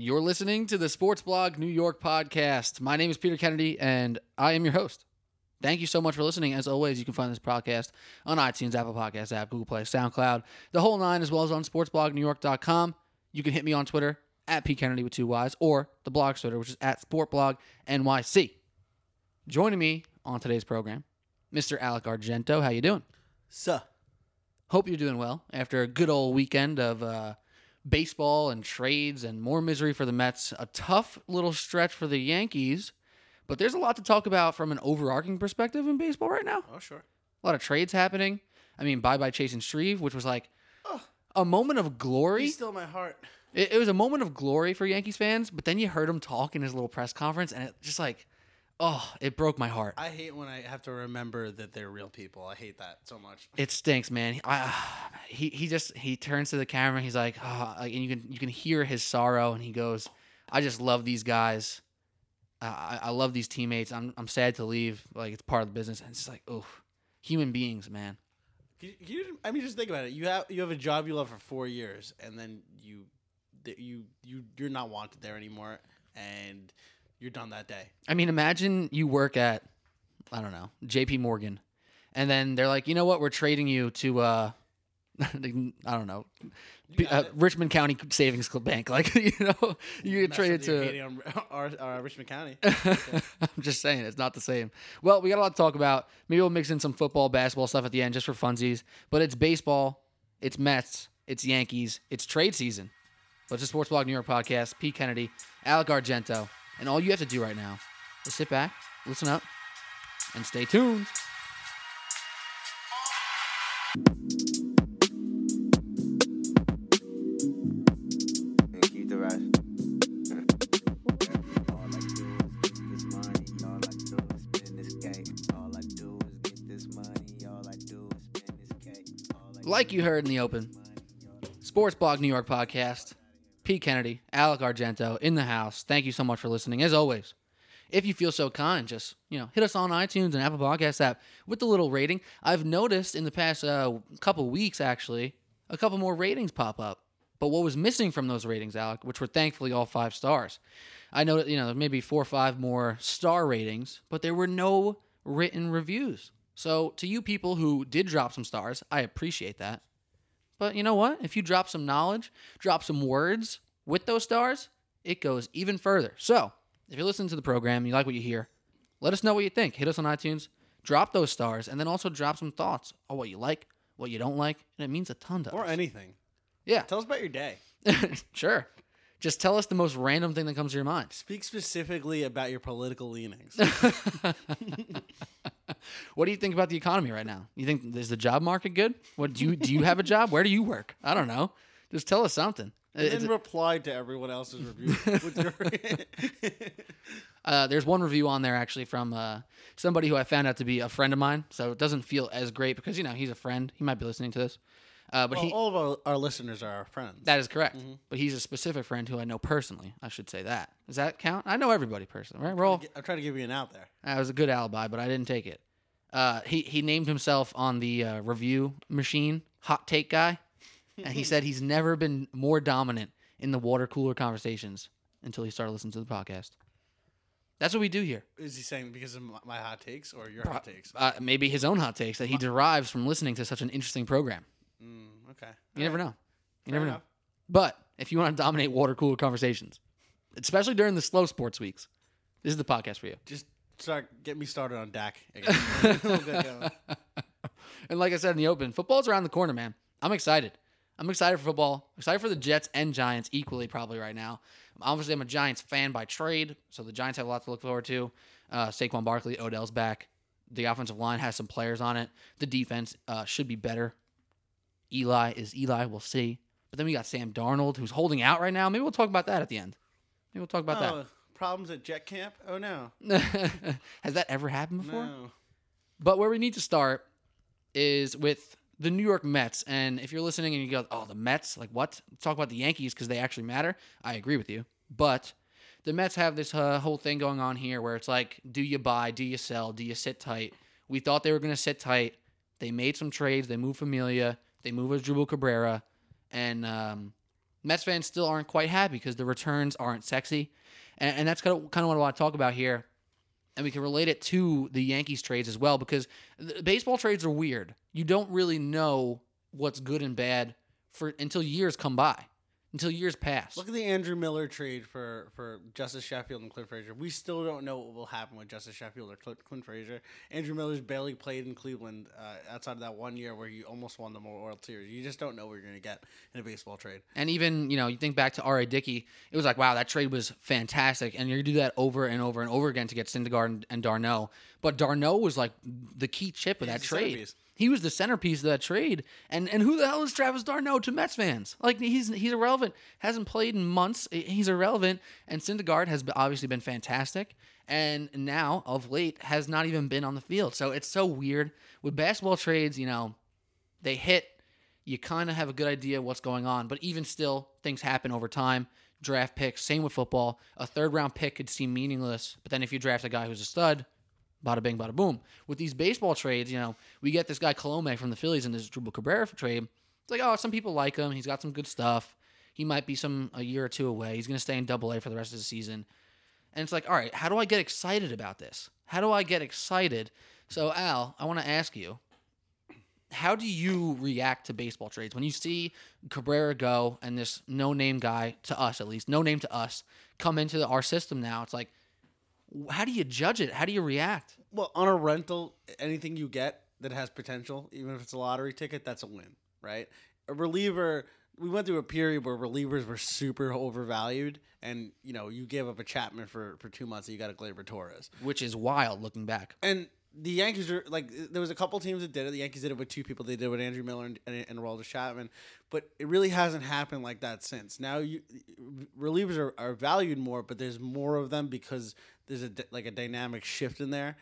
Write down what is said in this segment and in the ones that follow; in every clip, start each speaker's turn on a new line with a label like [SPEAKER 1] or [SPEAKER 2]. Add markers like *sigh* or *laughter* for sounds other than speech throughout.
[SPEAKER 1] You're listening to the Sports Blog New York podcast. My name is Peter Kennedy, and I am your host. Thank you so much for listening. As always, you can find this podcast on iTunes, Apple Podcasts app, Google Play, SoundCloud, the whole nine, as well as on sportsblognewyork.com. You can hit me on Twitter at P Kennedy with two Y's, or the blog's Twitter, which is at SportblogNYC. Joining me on today's program, Mr. Alec Argento. How you doing?
[SPEAKER 2] Suh.
[SPEAKER 1] Hope you're doing well after a good old weekend of uh, baseball and trades and more misery for the Mets. A tough little stretch for the Yankees, but there's a lot to talk about from an overarching perspective in baseball right now.
[SPEAKER 2] Oh, sure.
[SPEAKER 1] A lot of trades happening. I mean, bye bye Chasen Shreve, which was like
[SPEAKER 2] Oh.
[SPEAKER 1] a moment of glory.
[SPEAKER 2] He's still my heart.
[SPEAKER 1] It, it was a moment of glory for Yankees fans, but then you heard him talk in his little press conference, and it just like, oh, it broke my heart.
[SPEAKER 2] I hate when I have to remember that they're real people. I hate that so much.
[SPEAKER 1] It stinks, man. I, he he just he turns to the camera. He's like, oh, and you can you can hear his sorrow, and he goes, "I just love these guys. Uh, I, I love these teammates. I'm I'm sad to leave. Like it's part of the business." And it's just like, oh, human beings, man.
[SPEAKER 2] You, you, I mean, just think about it. You have you have a job you love for four years, and then you you you you're not wanted there anymore, and you're done that day.
[SPEAKER 1] I mean, imagine you work at, I don't know, J.P. Morgan, and then they're like, you know what, we're trading you to, uh, *laughs* I don't know, uh. Richmond County Savings club Bank. *laughs* Like, you know, you get traded to.
[SPEAKER 2] on *laughs* our, our Richmond County.
[SPEAKER 1] I'm just saying it's not the same. Well, we got a lot to talk about. Maybe we'll mix in some football, basketball stuff at the end just for funsies. But it's baseball, it's Mets, it's Yankees, it's trade season. But it's a Sports Blog New York podcast. Pete Kennedy, Alec Argento, and all you have to do right now is sit back, listen up, and stay tuned.
[SPEAKER 3] and keep the rest. all I do is get this money. All I do is spend this cake. All I do is get this money. All I do is spend this cake. All I
[SPEAKER 1] Like you heard in the open, Sports Blog New York podcast. Pete Kennedy, Alec Argento in the house. Thank you so much for listening. As always, if you feel so kind, just you know, hit us on iTunes and Apple Podcast app with the little rating. I've noticed in the past uh, couple weeks, actually, a couple more ratings pop up. But what was missing from those ratings, Alec, which were thankfully all five stars, I know you know maybe four or five more star ratings, but there were no written reviews. So to you people who did drop some stars, I appreciate that. But you know what? If you drop some knowledge, drop some words with those stars, it goes even further. So, if you're listening to the program, you like what you hear, let us know what you think. Hit us on iTunes, drop those stars, and then also drop some thoughts on what you like, what you don't like, and it means a ton to
[SPEAKER 2] or
[SPEAKER 1] us.
[SPEAKER 2] Or anything.
[SPEAKER 1] yeah,
[SPEAKER 2] Tell us about your day. *laughs*
[SPEAKER 1] sure. Just tell us the most random thing that comes to your mind.
[SPEAKER 2] Speak specifically about your political leanings. *laughs*
[SPEAKER 1] What do you think about the economy right now? You think is the job market good? What do you do? You have a job? Where do you work? I don't know. Just tell us something.
[SPEAKER 2] and then reply to everyone else's review. *laughs* your *laughs*
[SPEAKER 1] Uh, there's one review on there actually from uh, somebody who I found out to be a friend of mine, so it doesn't feel as great because you know he's a friend. He might be listening to this, uh, but
[SPEAKER 2] well,
[SPEAKER 1] he
[SPEAKER 2] all of our, our listeners are our friends.
[SPEAKER 1] that is correct. But he's a specific friend who I know personally. I should say that. Does that count? I know everybody personally, right? We're
[SPEAKER 2] I'm trying to give you an out there.
[SPEAKER 1] that was a good alibi, but I didn't take it. Uh, he he named himself on the uh, review machine hot take guy, and he said *laughs* he's never been more dominant in the water cooler conversations until he started listening to the podcast. That's what we do here.
[SPEAKER 2] Is he saying because of my, hot takes or your hot takes?
[SPEAKER 1] Uh, maybe his own hot takes that he derives from listening to such an interesting program.
[SPEAKER 2] Mm, okay.
[SPEAKER 1] You never know. You
[SPEAKER 2] Fair
[SPEAKER 1] never know. But if you want to dominate water cooler conversations, especially during the slow sports weeks, this is the podcast for you.
[SPEAKER 2] Just start get me started on Dak. again. We'll get going.
[SPEAKER 1] And like I said in the open, football's around the corner, man. I'm excited. I'm excited for football. Excited for the Jets and Giants equally, probably right now. Obviously, I'm a Giants fan by trade, so the Giants have a lot to look forward to. Uh, Saquon Barkley, Odell's back. The offensive line has some players on it. The defense uh, should be better. Eli is Eli. We'll see. But then we got Sam Darnold, who's holding out right now. Maybe we'll talk about that at the end. Maybe we'll talk about
[SPEAKER 2] Oh, problems at Jet Camp? Oh no. *laughs*
[SPEAKER 1] Has that ever happened before?
[SPEAKER 2] No.
[SPEAKER 1] But where we need to start is with the New York Mets. And if you're listening and you go, oh, the Mets? Like what? Let's talk about the Yankees because they actually matter. I agree with you. But the Mets have this uh, whole thing going on here where it's like, do you buy? Do you sell? Do you sit tight? We thought they were going to sit tight. They made some trades. They moved Familia. They moved Drupal Cabrera. And um, Mets fans still aren't quite happy because the returns aren't sexy, and, and that's kind of kind of what I want to talk about here. And we can relate it to the Yankees trades as well because baseball trades are weird. You don't really know what's good and bad for until years come by, until years pass.
[SPEAKER 2] Look at the Andrew Miller trade for, for Justus Sheffield and Clint Frazier. We still don't know what will happen with Justus Sheffield or Clint, Clint Frazier. Andrew Miller's barely played in Cleveland uh, outside of that one year where he almost won the World Series. You just don't know what you're going to get in a baseball trade.
[SPEAKER 1] And even, you know, you think back to R.A. Dickey, it was like, wow, that trade was fantastic. And you're going to do that over and over and over again to get Syndergaard and, and d'Arnaud. But d'Arnaud was like the key chip of that trade.
[SPEAKER 2] centerpiece.
[SPEAKER 1] He was the centerpiece of that trade. And and who the hell is Travis d'Arnaud to Mets fans? Like he's he's irrelevant. Hasn't played in months. He's irrelevant. And Syndergaard has obviously been fantastic. And now of late has not even been on the field. So it's so weird with basketball trades. You know, they hit you kind of have a good idea what's going on. But even still, things happen over time. Draft picks, same with football. A third round pick could seem meaningless, but then if you draft a guy who's a stud, bada bing, bada boom. With these baseball trades, you know, we get this guy Kilome from the Phillies in this Drupal Cabrera trade. It's like, oh, some people like him. He's got some good stuff. He might be some a year or two away. He's going to stay in Double A for the rest of the season. And it's like, all right, how do I get excited about this? How do I get excited? So, Al, I want to ask you, how do you react to baseball trades when you see Cabrera go and this no name guy to us at least no name to us come into the, our system now? It's like, how do you judge it? How do you react?
[SPEAKER 2] Well, on a rental, anything you get that has potential, even if it's a lottery ticket, that's a win, right? A reliever, we went through a period where relievers were super overvalued, and you know you gave up a Chapman for for two months, and you got a Gleyber Torres,
[SPEAKER 1] Which is wild looking back.
[SPEAKER 2] and the Yankees are like there was a couple teams that did it. The Yankees did it with two people. They did it with Andrew Miller and, and, and Aroldis Chapman, but it really hasn't happened like that since. Now you relievers are, are valued more, but there's more of them because there's a like a dynamic shift in there.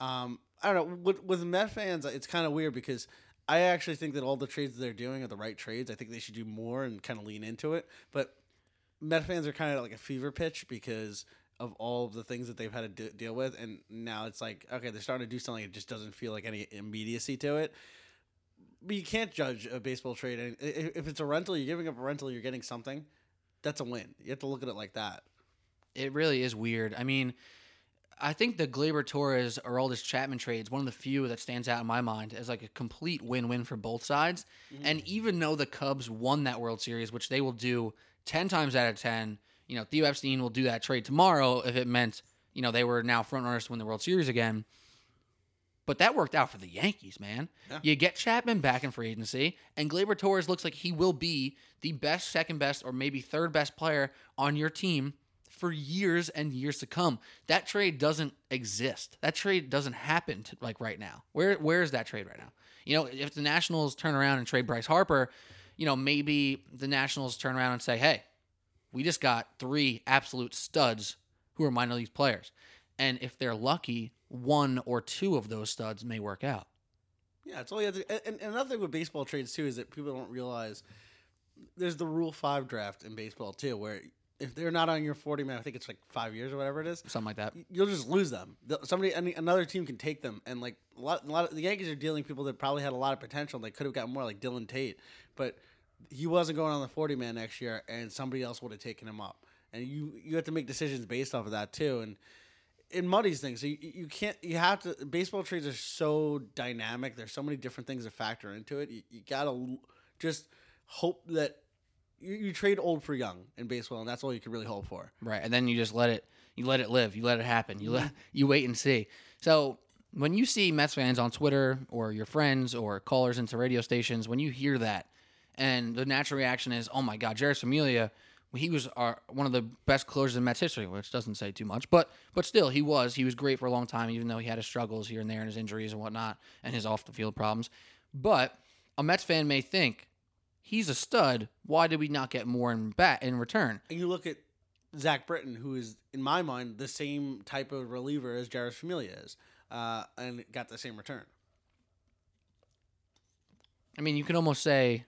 [SPEAKER 2] Um, I don't know with with Met fans, it's kind of weird because I actually think that all the trades they're doing are the right trades. I think they should do more and kind of lean into it. But Met fans are kind of like a fever pitch because of all of the things that they've had to de- deal with, and now it's like okay, they're starting to do something. It just doesn't feel like any immediacy to it. But you can't judge a baseball trade. And i- i- If it's a rental, you're giving up a rental, you're getting something. That's a win. You have to look at it like that.
[SPEAKER 1] It really is weird. I mean, I think the Gleyber Torres Aroldis Chapman trades one of the few that stands out in my mind as like a complete win-win for both sides. Mm-hmm. And even though the Cubs won that World Series, which they will do ten times out of ten, you know, Theo Epstein will do that trade tomorrow if it meant you know they were now front runners to win the World Series again. But that worked out for the Yankees, man.
[SPEAKER 2] Yeah.
[SPEAKER 1] You get Chapman back in free agency, and Gleyber Torres looks like he will be the best, second best, or maybe third best player on your team for years and years to come. That trade doesn't exist. That trade doesn't happen to, like right now. Where where is that trade right now? You know, if the Nationals turn around and trade Bryce Harper, you know, maybe the Nationals turn around and say, "Hey, we just got three absolute studs who are minor league players." And if they're lucky, one or two of those studs may work out.
[SPEAKER 2] Yeah, it's all you have to. And, and another thing with baseball trades too is that people don't realize there's the Rule Five draft in baseball too, where if they're not on your 40 man, I think it's like five years or whatever it is.
[SPEAKER 1] Something like that.
[SPEAKER 2] You'll just lose them. Somebody, another team can take them, and like a lot, a lot of the Yankees are dealing people that probably had a lot of potential. and They could have gotten more, like Dillon Tate, but he wasn't going on the 40 man next year, and somebody else would have taken him up. And you you have to make decisions based off of that too, and it muddies things. So you, you can't you have to baseball trades are so dynamic. There's so many different things that factor into it. You, you gotta just hope that you, you trade old for young in baseball, and that's all you can really hope for.
[SPEAKER 1] Right, and then you just let it you let it live. You let it happen. You let mm-hmm. you wait and see. So when you see Mets fans on Twitter or your friends or callers into radio stations, when you hear that, and the natural reaction is, "Oh my God, Jeurys Familia, he was our, one of the best closers in Mets history," which doesn't say too much, but but still, he was. He was great for a long time, even though he had his struggles here and there and his injuries and whatnot, and his off the field problems. But a Mets fan may think he's a stud. Why did we not get more in bat in return?
[SPEAKER 2] And you look at Zach Britton, who is in my mind the same type of reliever as Jeurys Familia is, uh, and got the same return.
[SPEAKER 1] I mean, you can almost say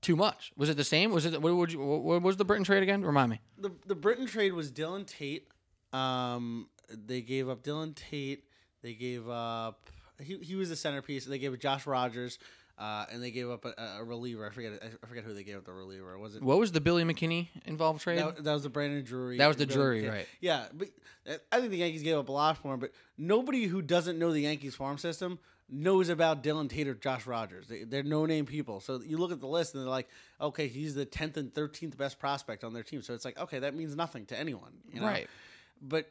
[SPEAKER 1] too much. Was it the same? Was it what would you what was the Britton trade again? Remind me.
[SPEAKER 2] the the Britton trade was Dillon Tate. Um, they gave up Dillon Tate. They gave up he he was the centerpiece. They gave up Josh Rogers. uh, and they gave up a, a reliever. I forget I forget who they gave up the reliever. Was it?
[SPEAKER 1] What was the Billy McKinney involved trade?
[SPEAKER 2] That, that was the Brandon Drury.
[SPEAKER 1] That was the Drury, right.
[SPEAKER 2] Yeah, but I think the Yankees gave up a lot for him. But nobody who doesn't know the Yankees farm system knows about Dillon Tate or Josh Rogers. They, they're no name people. So you look at the list and they're like, okay, he's the tenth and thirteenth best prospect on their team. So it's like, okay, that means nothing to anyone, you know?
[SPEAKER 1] Right.
[SPEAKER 2] But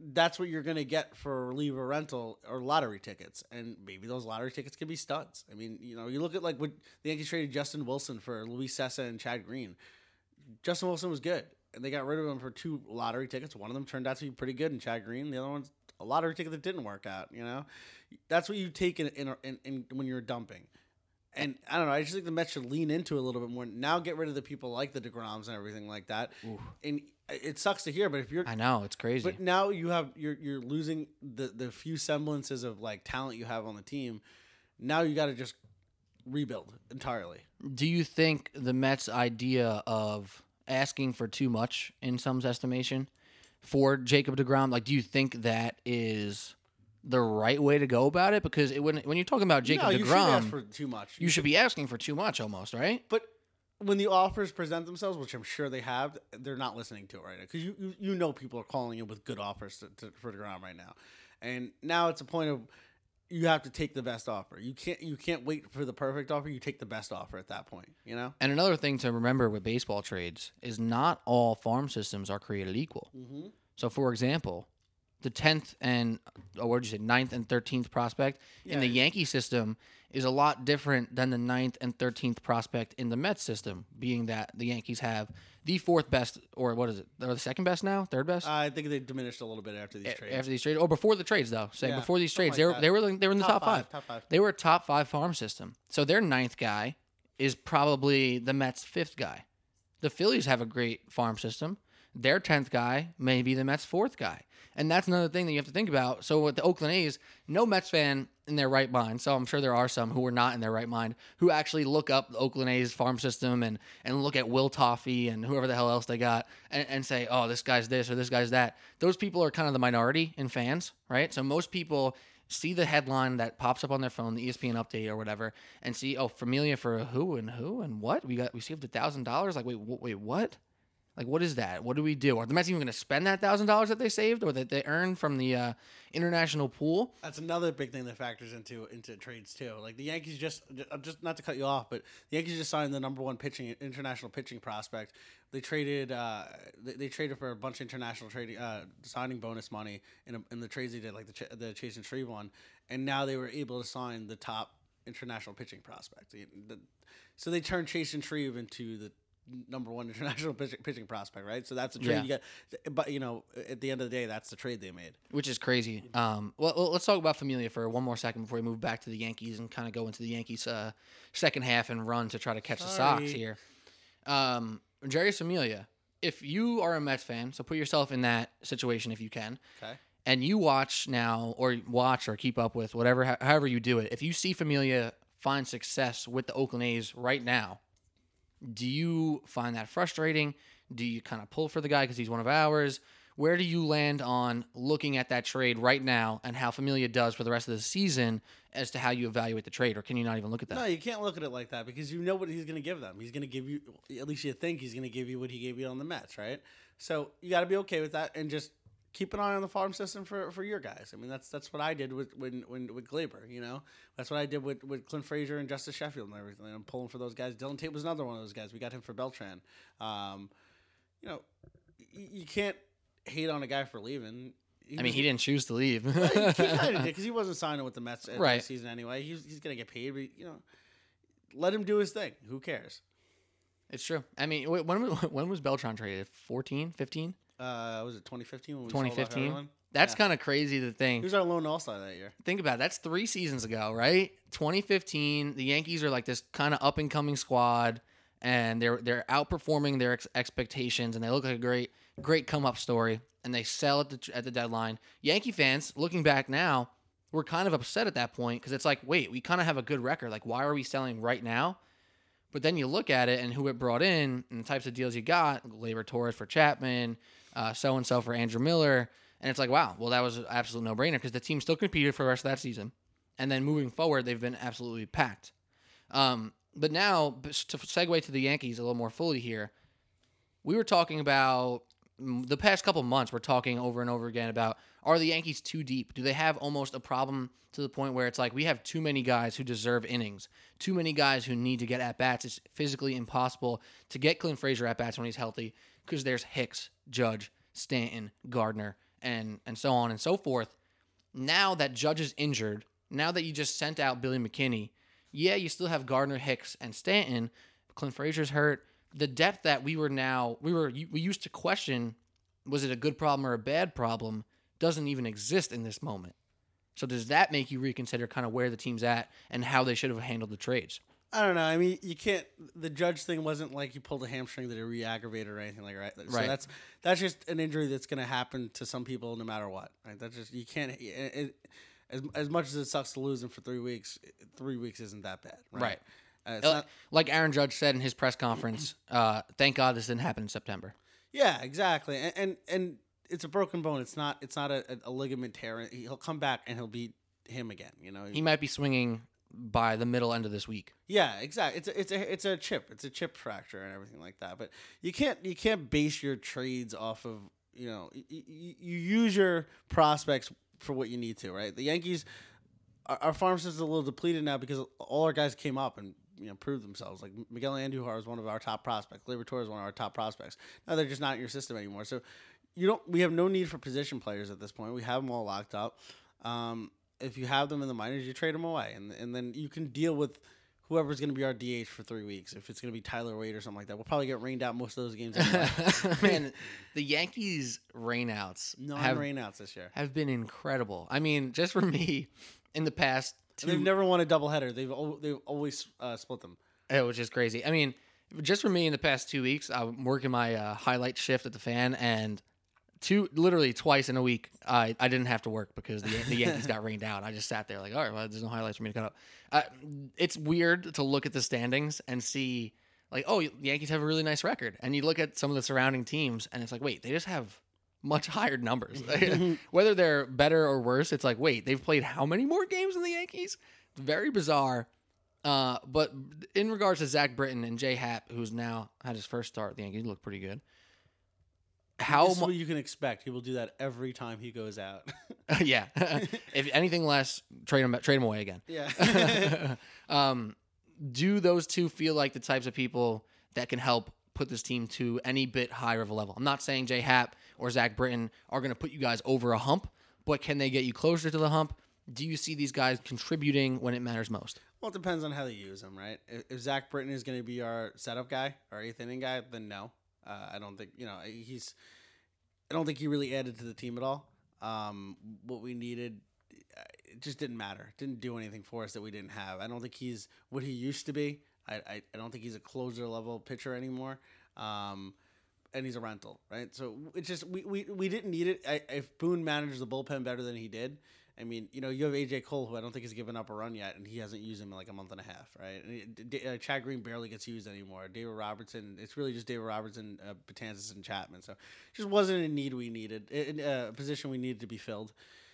[SPEAKER 2] that's what you're going to get for a reliever rental or lottery tickets, and maybe those lottery tickets can be studs. I mean, you know, you look at like what the Yankees traded Justin Wilson for Luis Cessa and Chad Green. Justin Wilson was good, and they got rid of him for two lottery tickets. One of them turned out to be pretty good, and Chad Green. The other one's a lottery ticket that didn't work out. You know, that's what you take in in, in, in when you're dumping. And I don't know. I just think the Mets should lean into it a little bit more. Now get rid of the people like the Degroms and everything like that. And it sucks to hear, but if you're
[SPEAKER 1] I know it's crazy.
[SPEAKER 2] but now you have you're you're losing the the few semblances of like talent you have on the team. Now you got to just rebuild entirely.
[SPEAKER 1] Do you think the Mets' idea of asking for too much, in some's estimation, for Jacob Degrom, like, do you think that is the right way to go about it? Because it, when when you're talking about Jacob
[SPEAKER 2] no, you should ask
[SPEAKER 1] Degrom,
[SPEAKER 2] for too much.
[SPEAKER 1] you should be asking for too much, almost, right?
[SPEAKER 2] But when the offers present themselves, which I'm sure they have, they're not listening to it right now because you, you you know people are calling in with good offers to, to, for Degrom right now, and now it's a point of you have to take the best offer. You can't you can't wait for the perfect offer. You take the best offer at that point. You know.
[SPEAKER 1] And another thing to remember with baseball trades is not all farm systems are created equal.
[SPEAKER 2] Mm-hmm.
[SPEAKER 1] So, for example, the tenth and oh, or what did you say, ninth and thirteenth prospect in the Yankee system is a lot different than the ninth and thirteenth prospect in the Mets system. Being that the Yankees have the fourth best, or what is it, or the second best now, third best
[SPEAKER 2] I think they diminished a little bit after these
[SPEAKER 1] A-
[SPEAKER 2] trades.
[SPEAKER 1] after these trades, or before the trades though. Say
[SPEAKER 2] Yeah,
[SPEAKER 1] before these trades,
[SPEAKER 2] like
[SPEAKER 1] they were
[SPEAKER 2] that.
[SPEAKER 1] they were they were in the top, five.
[SPEAKER 2] Top five.
[SPEAKER 1] They were a top five farm system. So their ninth guy is probably the Mets' fifth guy. The Phillies have a great farm system. Their tenth guy may be the Mets' fourth guy. And that's another thing that you have to think about. So with the Oakland A's, no Mets fan in their right mind. So I'm sure there are some who are not in their right mind who actually look up the Oakland A's farm system and and look at Will Toffey and whoever the hell else they got and, and say, oh, this guy's this or this guy's that. Those people are kind of the minority in fans, right? So most people see the headline that pops up on their phone, the ESPN update or whatever, and see, oh, Familia for who and who and what? We got we saved a thousand dollars. Like, wait, wait, what? Like, what is that? What do we do? Are the Mets even going to spend that thousand dollars that they saved or that they earned from the uh, international pool?
[SPEAKER 2] That's another big thing that factors into into trades too. Like the Yankees just uh, just not to cut you off, but the Yankees just signed the number one pitching international pitching prospect. They traded uh, they, they traded for a bunch of international trading uh, signing bonus money in, a, in the trades they did, like the Ch- the Chasen Shreve one, and now they were able to sign the top international pitching prospect. So they turned Chasen Shreve into the number one *laughs* international pitching, pitching prospect, right? So that's a trade
[SPEAKER 1] Yeah.
[SPEAKER 2] you get. But you know, at the end of the day, that's the trade they made.
[SPEAKER 1] which is crazy. Um, well, let's talk about Familia for one more second before we move back to the Yankees and kind of go into the Yankees' uh, second half and run to try to catch the Sox here. Um, Jeurys Familia, if you are a Mets fan, so put yourself in that situation if you can,
[SPEAKER 2] Okay.
[SPEAKER 1] and you watch now or watch or keep up with whatever, however you do it. If you see Familia find success with the Oakland A's right now, do you find that frustrating? Do you kind of pull for the guy because he's one of ours? Where do you land on looking at that trade right now and how Familia does for the rest of the season as to how you evaluate the trade, or can you not even look at that?
[SPEAKER 2] No, you can't look at it like that because you know what he's going to give them. He's going to give you, at least you think he's going to give you what he gave you on the Mets, right? So you got to be okay with that and just keep an eye on the farm system for, for your guys. I mean, that's that's what I did with when, when with Gleyber. You know, that's what I did with, with Clint Frazier and Justus Sheffield and everything. I'm pulling for those guys. Dillon Tate was another one of those guys. We got him for Beltran. Um, you know, y- you can't hate on a guy for leaving.
[SPEAKER 1] I mean, he didn't choose to leave.
[SPEAKER 2] he kind of *laughs* did because he wasn't signing with the Mets at
[SPEAKER 1] Right.
[SPEAKER 2] the season anyway. He's he's gonna get paid, but you know, let him do his thing. Who cares?
[SPEAKER 1] it's true. I mean, when *laughs* when was Beltran traded? 14, 15?
[SPEAKER 2] Uh, was it 2015 when we sold off
[SPEAKER 1] 2015?
[SPEAKER 2] everyone?
[SPEAKER 1] That's
[SPEAKER 2] Yeah.
[SPEAKER 1] kind of crazy to think.
[SPEAKER 2] was our lone All Star that year.
[SPEAKER 1] Think about it. That's three seasons ago, right? 2015. The Yankees are like this kind of up and coming squad, and they're they're outperforming their ex- expectations, and they look like a great great come up story. And they sell at the at the deadline. Yankee fans, looking back now, were kind of upset at that point because it's like, wait, we kind of have a good record. Like, why are we selling right now? But then you look at it and who it brought in and the types of deals you got, Gleyber Torres for Chapman, so and so for Andrew Miller. And it's like, wow, well, that was an absolute no brainer because the team still competed for the rest of that season. And then moving forward, they've been absolutely packed. Um, but now to segue to the Yankees a little more fully here, we were talking about the past couple months. We're talking over and over again about are the Yankees too deep? Do they have almost a problem to the point where it's like we have too many guys who deserve innings, too many guys who need to get at bats. It's physically impossible to get Clint Frazier at bats when he's healthy because there's Hicks, Judge, Stanton, Gardner, and and so on and so forth. Now that Judge is injured, now that you just sent out Billy McKinney, yeah, you still have Gardner, Hicks, and Stanton. Clint Frazier's hurt. The depth that we were now we were we used to question was it a good problem or a bad problem doesn't even exist in this moment. So does that make you reconsider kind of where the team's at and how they should have handled the trades?
[SPEAKER 2] I don't know. I mean, you can't. The judge thing wasn't like you pulled a hamstring that it re-aggravated or anything like that. Right? So
[SPEAKER 1] Right.
[SPEAKER 2] that's that's just an injury that's going to happen to some people no matter what. Right? That's just you can't. It, it, as as much as it sucks to lose him for three weeks, three weeks isn't that bad. Right.
[SPEAKER 1] Right.
[SPEAKER 2] Uh,
[SPEAKER 1] Uh,
[SPEAKER 2] not,
[SPEAKER 1] like Aaron Judge said in his press conference, *clears throat* uh, thank God this didn't happen in September.
[SPEAKER 2] yeah, exactly. And, and and it's a broken bone. It's not. It's not a, a ligament tear. He'll come back and he'll be him again. You know.
[SPEAKER 1] He might be swinging by the middle end of this week.
[SPEAKER 2] Yeah, exactly. It's a, it's a it's a chip. It's a chip fracture and everything like that. But you can't you can't base your trades off of you know you, you, use your prospects for what you need to. Right. The Yankees, our, our farm system's a little depleted now because all our guys came up and you know proved themselves. Like Miguel Andujar is one of our top prospects. Gleyber Torres is one of our top prospects. Now they're just not in your system anymore. So you don't. We have no need for position players at this point. We have them all locked up. Um, if you have them in the minors, you trade them away, and and then you can deal with whoever's going to be our DH for three weeks. If it's going to be Tyler Wade or something like that, we'll probably get rained out most of those games. Anyway. *laughs* *laughs*
[SPEAKER 1] Man, the Yankees rainouts
[SPEAKER 2] Non rainouts this year.
[SPEAKER 1] have been incredible. I mean, just for me, in the past two,
[SPEAKER 2] they've never won a doubleheader. They've al- they've always uh, split them.
[SPEAKER 1] it was just crazy. I mean, just for me in the past two weeks, I'm working my uh, highlight shift at the fan, and two literally twice in a week, I, I didn't have to work because the, the Yankees got rained out. I just sat there like, all right, well, there's no highlights for me to cut up. Uh, it's weird to look at the standings and see like, oh, the Yankees have a really nice record, and you look at some of the surrounding teams, and it's like, wait, they just have much *laughs* higher numbers. *laughs* *laughs* Whether they're better or worse, it's like, wait, they've played how many more games than the Yankees? it's Very bizarre. Uh, but in regards to Zach Britton and Jay Happ, who's now had his first start, the Yankees look pretty good. How
[SPEAKER 2] this is
[SPEAKER 1] mu-
[SPEAKER 2] what you can expect. He will do that every time he goes out. *laughs*
[SPEAKER 1] yeah. *laughs* if anything less, trade him trade him away again.
[SPEAKER 2] yeah. *laughs*
[SPEAKER 1] um, do those two feel like the types of people that can help put this team to any bit higher of a level? I'm not saying Jay Happ or Zach Britton are going to put you guys over a hump, but can they get you closer to the hump? Do you see these guys contributing when it matters most?
[SPEAKER 2] Well, it depends on how they use them, right? If, if Zach Britton is going to be our setup guy, our eighth inning guy, then no. Uh, I don't think you know he's. I don't think he really added to the team at all. Um, what we needed, uh, it just didn't matter. Didn't do anything for us that we didn't have. I don't think he's what he used to be. I, I, I don't think he's a closer level pitcher anymore. Um, and he's a rental, right? So it's just we, we, we didn't need it. I, if Boone managed the bullpen better than he did, I mean, you know, you have AJ Cole, who I don't think has given up a run yet, and he hasn't used him in like a month and a half, right? And it- uh, Chad Green barely gets used anymore. David Robertson, it's really just David Robertson, uh, Betances, and Chapman. So just wasn't a need we needed, in a position we needed to be filled.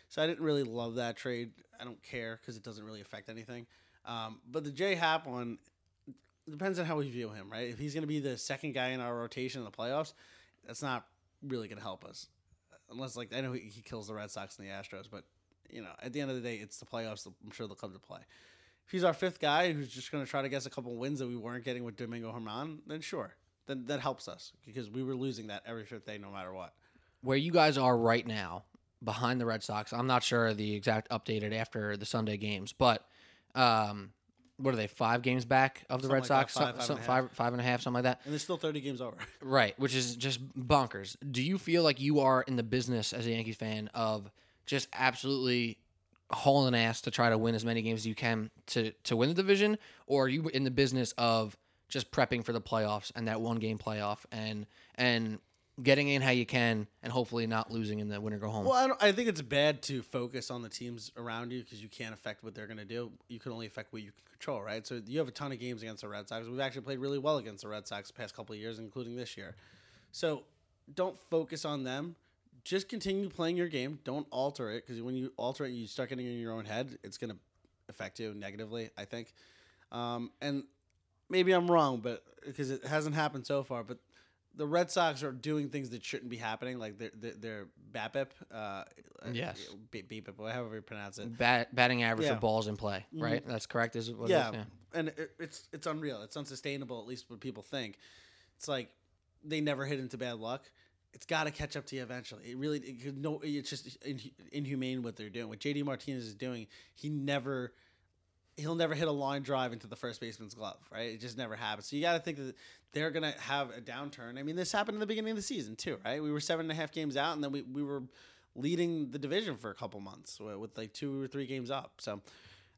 [SPEAKER 2] So I didn't really love that trade. I don't care because it doesn't really affect anything. Um, but the J Happ one depends on how we view him, right? If he's going to be the second guy in our rotation in the playoffs, that's not really going to help us. Unless, like, I know he, he kills the Red Sox and the Astros, but you know, at the end of the day, it's the playoffs. I'm sure they'll come to play. If he's our fifth guy who's just going to try to us a couple wins that we weren't getting with Domingo German, then sure, then that helps us because we were losing that every fifth day, no matter what.
[SPEAKER 1] Where you guys are right now, behind the Red Sox, I'm not sure the exact updated after the Sunday games, but um, what are they? Five games back of the
[SPEAKER 2] Something
[SPEAKER 1] Red
[SPEAKER 2] like that,
[SPEAKER 1] Sox,
[SPEAKER 2] five,
[SPEAKER 1] Some-
[SPEAKER 2] five
[SPEAKER 1] some-
[SPEAKER 2] and
[SPEAKER 1] five, five and a half, something like that.
[SPEAKER 2] And there's still 30 games over.
[SPEAKER 1] Right, which is just bonkers. Do you feel like you are in the business as a Yankees fan of just absolutely hauling ass to try to win as many games as you can to to win the division, or are you in the business of just prepping for the playoffs and that one game playoff and and getting in how you can and hopefully not losing in the winner go home?
[SPEAKER 2] Well, I, don't, I think it's bad to focus on the teams around you because you can't affect what they're going to do. You can only affect what you can control, right? So you have a ton of games against the Red Sox. We've actually played really well against the Red Sox the past couple of years, including this year. So don't focus on them. Just continue playing your game. Don't alter it because when you alter it, you start getting in your own head. It's going to affect you negatively. I think. Um, and maybe I'm wrong, but because it hasn't happened so far, but the Red Sox are doing things that shouldn't be happening, like their their, their BABIP, uh,
[SPEAKER 1] Yes.
[SPEAKER 2] B- BABIP, however you pronounce it.
[SPEAKER 1] Bat, batting average
[SPEAKER 2] Yeah.
[SPEAKER 1] of balls in play,
[SPEAKER 2] Mhm.
[SPEAKER 1] right? That's correct. Is what
[SPEAKER 2] yeah,
[SPEAKER 1] is? yeah.
[SPEAKER 2] and it, it's it's unreal. It's unsustainable, at least what people think. It's like they never hit into bad luck. It's got to catch up to you eventually. It really, it, no, it's just in, inhumane what they're doing. What JD Martinez is doing, he never, he'll never hit a line drive into the first baseman's glove, right? It just never happens. So you got to think that they're gonna have a downturn. I mean, this happened in the beginning of the season too, right? We were seven and a half games out, and then we we were leading the division for a couple months with like two or three games up. So.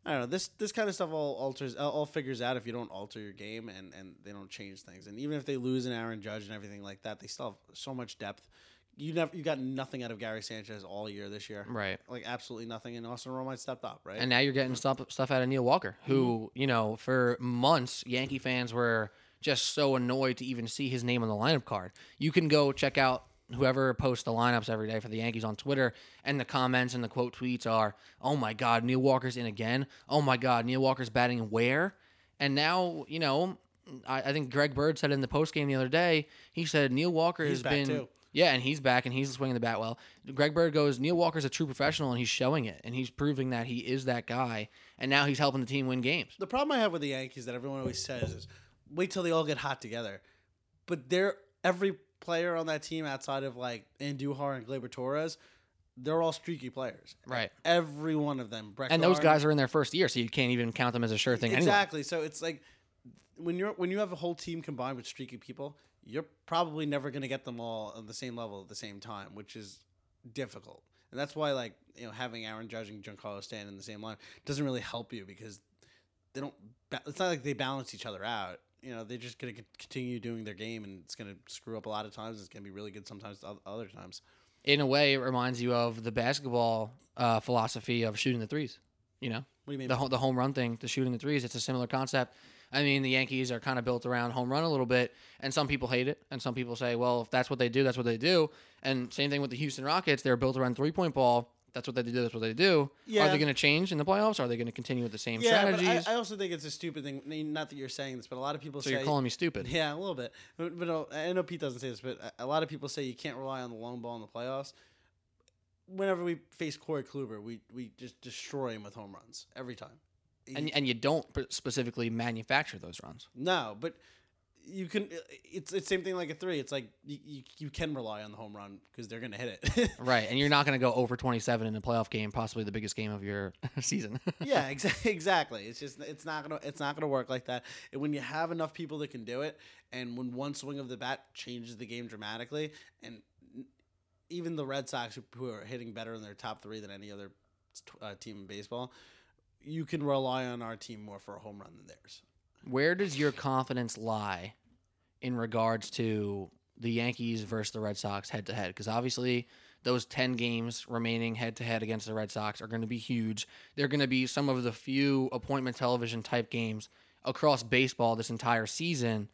[SPEAKER 2] I don't know. This this kind of stuff all alters, all all figures out if you don't alter your game and, and they don't change things. And even if they lose an Aaron Judge and everything like that, they still have so much depth. You never you got nothing out of Gary Sanchez all year this year,
[SPEAKER 1] Right.
[SPEAKER 2] like absolutely nothing. And Austin Romine stepped up, right?
[SPEAKER 1] And now you're getting stuff stuff out of Neil Walker, who
[SPEAKER 2] Mm-hmm.
[SPEAKER 1] you know for months Yankee fans were just so annoyed to even see his name on the lineup card. You can go check out whoever posts the lineups every day for the Yankees on Twitter, and the comments and the quote tweets are, "Oh my God, Neil Walker's in again. Oh my God, Neil Walker's batting where?" And now you know, I, I think Greg Bird said in the post game the other day, he said Neil Walker
[SPEAKER 2] He's
[SPEAKER 1] has
[SPEAKER 2] back,
[SPEAKER 1] been.
[SPEAKER 2] too.
[SPEAKER 1] Yeah, and he's back and he's swinging the bat well. Greg Bird goes, Neil Walker's a true professional and he's showing it and he's proving that he is that guy. And now he's helping the team win games.
[SPEAKER 2] the problem I have with the Yankees that everyone always says is wait till they all get hot together. But they're every player on that team outside of like Andujar and Gleyber Torres, they're all streaky players.
[SPEAKER 1] Right.
[SPEAKER 2] Every one of them.
[SPEAKER 1] And those guys are in their first year, so you can't even count them as a sure thing anyway.
[SPEAKER 2] exactly. So it's like when you're when you have a whole team combined with streaky people, you're probably never going to get them all on the same level at the same time, which is difficult. And that's why like you know having Aaron Judge and Giancarlo Stanton in the same line doesn't really help you because they don't. It's not like they balance each other out. You know, they're just going to continue doing their game, and it's going to screw up a lot of times. It's going to be really good sometimes, other times.
[SPEAKER 1] In a way, it reminds you of the basketball uh, philosophy of shooting the threes. You know,
[SPEAKER 2] What do you mean?
[SPEAKER 1] the, ho- the home run thing, the shooting the threes, it's a similar concept. I mean, the Yankees are kind of built around home run a little bit, and some people hate it, and some people say, well, if that's what they do, that's what they do. And same thing with the Houston Rockets, they're built around three point ball. That's what they do. That's what they do. Are they going to change in the playoffs? Are they going to continue with the same
[SPEAKER 2] yeah, but
[SPEAKER 1] strategies?
[SPEAKER 2] I, I also think it's a stupid thing. I mean, Not that you're saying this, but a lot of people
[SPEAKER 1] so
[SPEAKER 2] say
[SPEAKER 1] you're calling me stupid. *laughs*
[SPEAKER 2] Yeah, a little bit. But, but uh, I know Pete doesn't say this, but a- a lot of people say you can't rely on the long ball in the playoffs. Whenever we face Corey Kluber, we, we just destroy him with home runs every time.
[SPEAKER 1] And, and you don't specifically manufacture those runs.
[SPEAKER 2] no, but you can. It's it's same thing like a three. It's like you, you, you can rely on the home run because they're gonna hit it. *laughs*
[SPEAKER 1] Right. And you're not going to go over 27 in a playoff game, possibly the biggest game of your *laughs* season. *laughs*
[SPEAKER 2] yeah, exa- exactly. It's just it's not gonna it's not gonna work like that. And when you have enough people that can do it, and when one swing of the bat changes the game dramatically, and even the Red Sox, who- who are hitting better in their top three than any other uh, team in baseball, you can rely on our team more for a home run than theirs.
[SPEAKER 1] Where does your confidence lie in regards to the Yankees versus the Red Sox head to head? Because obviously, those 10 games remaining head to head against the Red Sox are going to be huge. They're going to be some of the few appointment television type games across baseball this entire season.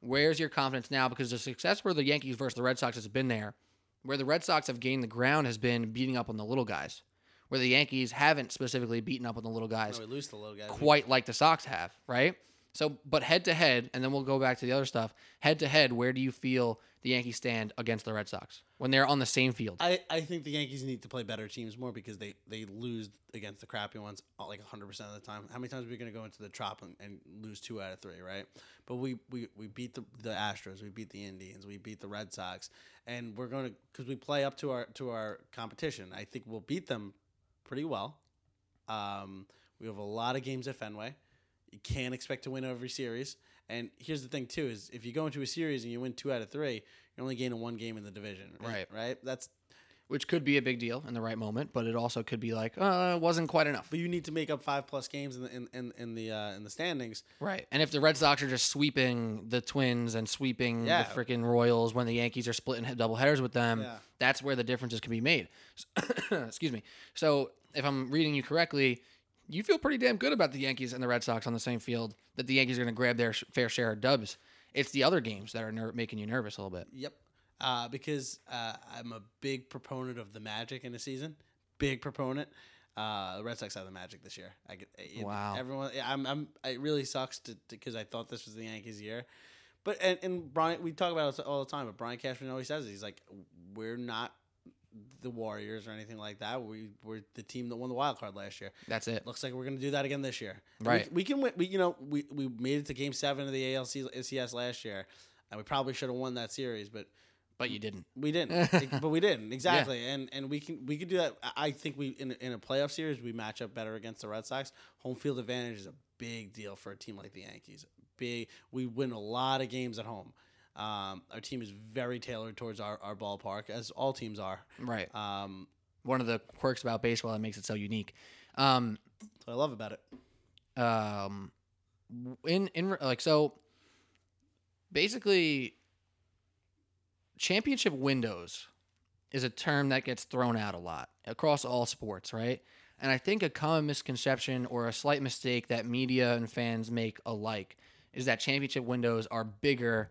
[SPEAKER 1] Where's your confidence now? Because the success for the Yankees versus the Red Sox has been there. Where the Red Sox have gained the ground has been beating up on the little guys. Where the Yankees haven't specifically beaten up on the little guys
[SPEAKER 2] No, the little guys.
[SPEAKER 1] quite like the Sox have, right? So, but head to head, and then we'll go back to the other stuff. Head to head, where do you feel the Yankees stand against the Red Sox when they're on the same field?
[SPEAKER 2] I, I think the Yankees need to play better teams more because they, they lose against the crappy ones uh, like 100% of the time. How many times are we going to go into the Trop and, and lose two out of three, right? But we, we, we beat the, the Astros, we beat the Indians, we beat the Red Sox, and we're going to because we play up to our to our competition. I think we'll beat them pretty well. Um, we have a lot of games at Fenway. You can't expect to win every series. And here's the thing too: is if you go into a series and you win two out of three, you're only gaining one game in the division.
[SPEAKER 1] Right.
[SPEAKER 2] Right. That's
[SPEAKER 1] Which could be a big deal in the right moment, but it also could be like, uh, it wasn't quite enough.
[SPEAKER 2] but you need to make up five plus games in the in, in, in the uh, in the standings.
[SPEAKER 1] Right. And if the Red Sox are just sweeping the Twins and sweeping
[SPEAKER 2] Yeah.
[SPEAKER 1] the freaking Royals when the Yankees are splitting double headers with them,
[SPEAKER 2] Yeah.
[SPEAKER 1] that's where the differences can be made. *coughs* Excuse me. So if I'm reading you correctly, you feel pretty damn good about the Yankees and the Red Sox on the same field that the Yankees are going to grab their sh- fair share of dubs. It's the other games that are ner- making you nervous a little bit.
[SPEAKER 2] Yep. Uh, because uh, I'm a big proponent of the magic in a season. Big proponent. Uh, the Red Sox have the Magic this year. I get, it,
[SPEAKER 1] Wow.
[SPEAKER 2] Everyone, I'm, I'm. It really sucks to because I thought this was the Yankees' year, but and, and Brian, we talk about it all the time. But Brian Cashman always says it. he's like, we're not the Warriors or anything like that. We we're the team that won the wild card last year.
[SPEAKER 1] That's it.
[SPEAKER 2] Looks like we're gonna do that again this year.
[SPEAKER 1] Right.
[SPEAKER 2] We, we can win. We you know we, we made it to Game Seven of the ALCS last year, and we probably should have won that series, but
[SPEAKER 1] But you didn't.
[SPEAKER 2] we didn't. *laughs* but we didn't exactly, and and we can we can do that. I- I think we in in a playoff series we match up better against the Red Sox. Home field advantage is a big deal for a team like the Yankees. Big. We win a lot of games at home. Um, our team is very tailored towards our, our ballpark, as all teams are.
[SPEAKER 1] Right.
[SPEAKER 2] Um,
[SPEAKER 1] One of the quirks about baseball that makes it so unique. Um,
[SPEAKER 2] that's what I love about it.
[SPEAKER 1] um in in like so basically championship windows is a term that gets thrown out a lot across all sports right and i think a common misconception or a slight mistake that media and fans make alike is that championship windows are bigger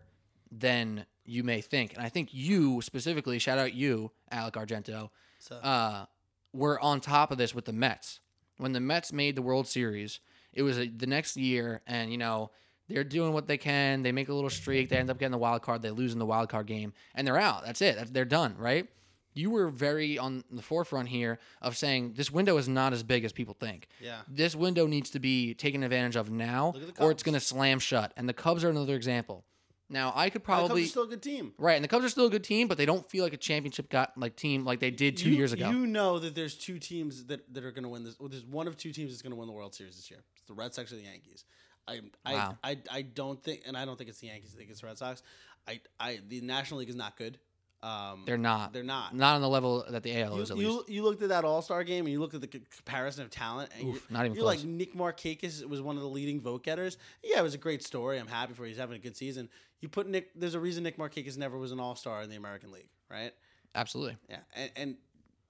[SPEAKER 1] than you may think and i think you specifically shout out you alec argento
[SPEAKER 2] So
[SPEAKER 1] uh, were on top of this with the Mets. When the Mets made the World Series, it was a, the next year, and you know they're doing what they can. They make a little streak. They end up getting the wild card. They lose in the wild card game, and they're out. That's it. That's, they're done. Right? You were very on the forefront here of saying this window is not as big as people think.
[SPEAKER 2] yeah.
[SPEAKER 1] This window needs to be taken advantage of now,
[SPEAKER 2] Look at the
[SPEAKER 1] or it's going to slam shut. And the Cubs are another example. Now I could
[SPEAKER 2] The Cubs
[SPEAKER 1] probably
[SPEAKER 2] are still a good team.
[SPEAKER 1] right, and the Cubs are still a good team, but they don't feel like a championship got like team like they did two
[SPEAKER 2] You-
[SPEAKER 1] years ago.
[SPEAKER 2] You know that there's two teams that, that are going to win this. Well, there's one of two teams that's going to win the World Series this year. It's the Red Sox or the Yankees. I, I,
[SPEAKER 1] Wow.
[SPEAKER 2] I, I don't think, and I don't think it's the Yankees. I think it's the Red Sox. I, I, the National League is not good. Um,
[SPEAKER 1] They're not.
[SPEAKER 2] They're not.
[SPEAKER 1] Not on the level that the AL
[SPEAKER 2] You,
[SPEAKER 1] is at
[SPEAKER 2] you,
[SPEAKER 1] least.
[SPEAKER 2] you looked at that All Star game and you looked at the comparison of talent, and
[SPEAKER 1] Oof,
[SPEAKER 2] you're,
[SPEAKER 1] not even
[SPEAKER 2] you're
[SPEAKER 1] close.
[SPEAKER 2] like Nick Markakis was one of the leading vote getters. Yeah, it was a great story. I'm happy for you. He's having a good season. You put Nick. There's a reason Nick Markakis never was an All Star in the American League, right?
[SPEAKER 1] Absolutely.
[SPEAKER 2] Yeah, and, and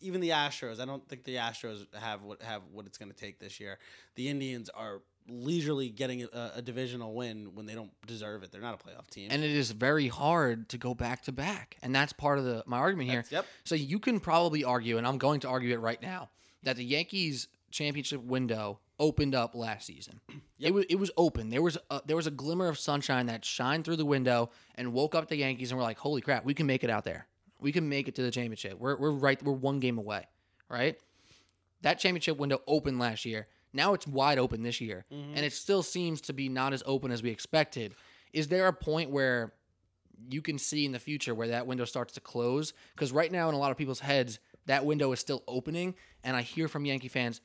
[SPEAKER 2] even the Astros, I don't think the Astros have what have what it's going to take this year. The Indians are leisurely getting a, a divisional win when they don't deserve it. They're not a playoff team.
[SPEAKER 1] And it is very hard to go back to back. And that's part of the my argument here.
[SPEAKER 2] That's- yep.
[SPEAKER 1] So you can probably argue, and I'm going to argue it right now, that the Yankees championship window opened up last season. *clears throat* It was it was open. There was a, there was a glimmer of sunshine that shined through the window and woke up the Yankees and we're like, holy crap, we can make it out there. We can make it to the championship. We're we're right. We're one game away. Right. That championship window opened last year. Now it's wide open this year, and mm-hmm. it still seems to be not as open as we expected. Is there a point where you can see in the future where that window starts to close? Because right now, in a lot of people's heads, that window is still opening, and I hear from Yankee fans,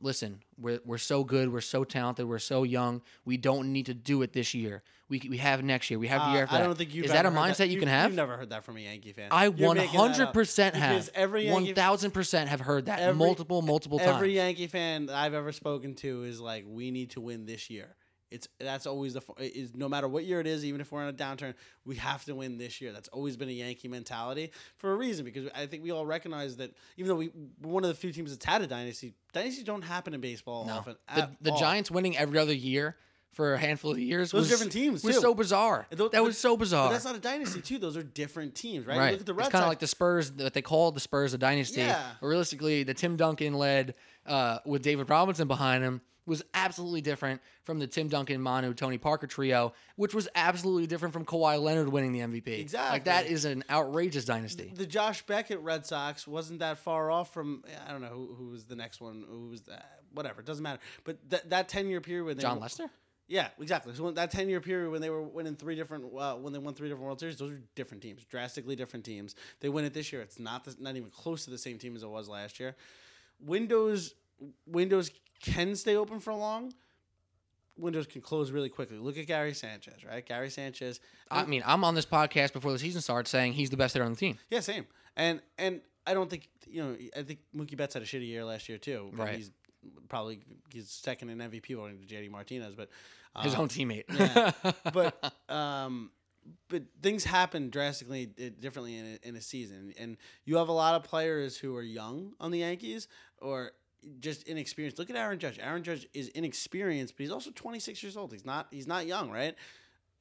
[SPEAKER 1] "Listen, we're we're so good, we're so talented, we're so young. We don't need to do it this year. We we have next year. We have the year
[SPEAKER 2] Uh,
[SPEAKER 1] after
[SPEAKER 2] I
[SPEAKER 1] that."
[SPEAKER 2] don't think you've
[SPEAKER 1] is that a mindset you
[SPEAKER 2] You've-
[SPEAKER 1] can have?
[SPEAKER 2] You've never heard that from a Yankee fan.
[SPEAKER 1] I one
[SPEAKER 2] that
[SPEAKER 1] hundred percent
[SPEAKER 2] Because
[SPEAKER 1] have.
[SPEAKER 2] every
[SPEAKER 1] thousand percent have heard that
[SPEAKER 2] Every-
[SPEAKER 1] multiple multiple times.
[SPEAKER 2] Every Yankee fan I've ever spoken to is like, we need to win this year. It's that's always the f- is no matter what year it is, even if we're in a downturn, we have to win this year. That's always been a Yankee mentality for a reason because I think we all recognize that even though we we're one of the few teams that's had a dynasty, dynasties don't happen in baseball
[SPEAKER 1] No.
[SPEAKER 2] often.
[SPEAKER 1] The, the
[SPEAKER 2] all.
[SPEAKER 1] Giants winning every other year for a handful of years
[SPEAKER 2] Those
[SPEAKER 1] was
[SPEAKER 2] different teams,
[SPEAKER 1] Was
[SPEAKER 2] too.
[SPEAKER 1] so bizarre.
[SPEAKER 2] Tho-
[SPEAKER 1] that was so
[SPEAKER 2] But
[SPEAKER 1] bizarre.
[SPEAKER 2] that's not a dynasty too. Those are different teams, right?
[SPEAKER 1] right.
[SPEAKER 2] Look at the Red
[SPEAKER 1] it's kind of like the Spurs that they called the Spurs a dynasty.
[SPEAKER 2] Yeah.
[SPEAKER 1] But realistically, the Tim Duncan led uh, with David Robinson behind him was absolutely different from the Tim Duncan, Manu, Tony Parker trio, which was absolutely different from Kawhi Leonard winning the MVP.
[SPEAKER 2] Exactly.
[SPEAKER 1] Like that is an outrageous dynasty.
[SPEAKER 2] the Josh Beckett Red Sox wasn't that far off from I don't know who, who was the next one who was whatever it doesn't matter but that that ten year period when they
[SPEAKER 1] Jon
[SPEAKER 2] were-
[SPEAKER 1] Lester?
[SPEAKER 2] yeah exactly so when, that ten year period when they were winning three different uh, when they won three different World Series those are different teams drastically different teams they win it this year it's not the, not even close to the same team as it was last year Windows Windows can stay open for long windows can close really quickly look at Gary Sanchez right Gary Sanchez
[SPEAKER 1] I mean, I'm on this podcast before the season starts saying he's the best hitter on the team.
[SPEAKER 2] Yeah, same. And and I don't think you know. I think Mookie Betts had a shitty year last year too.
[SPEAKER 1] Right.
[SPEAKER 2] He's probably he's second in MVP voting to JD Martinez, but
[SPEAKER 1] His
[SPEAKER 2] um,
[SPEAKER 1] own teammate.
[SPEAKER 2] yeah. *laughs* but um, but things happen drastically differently in a, in a season, and you have a lot of players who are young on the Yankees or just inexperienced. Look at Aaron Judge. Aaron Judge is inexperienced, but he's also 26 years old. He's not he's not young, right?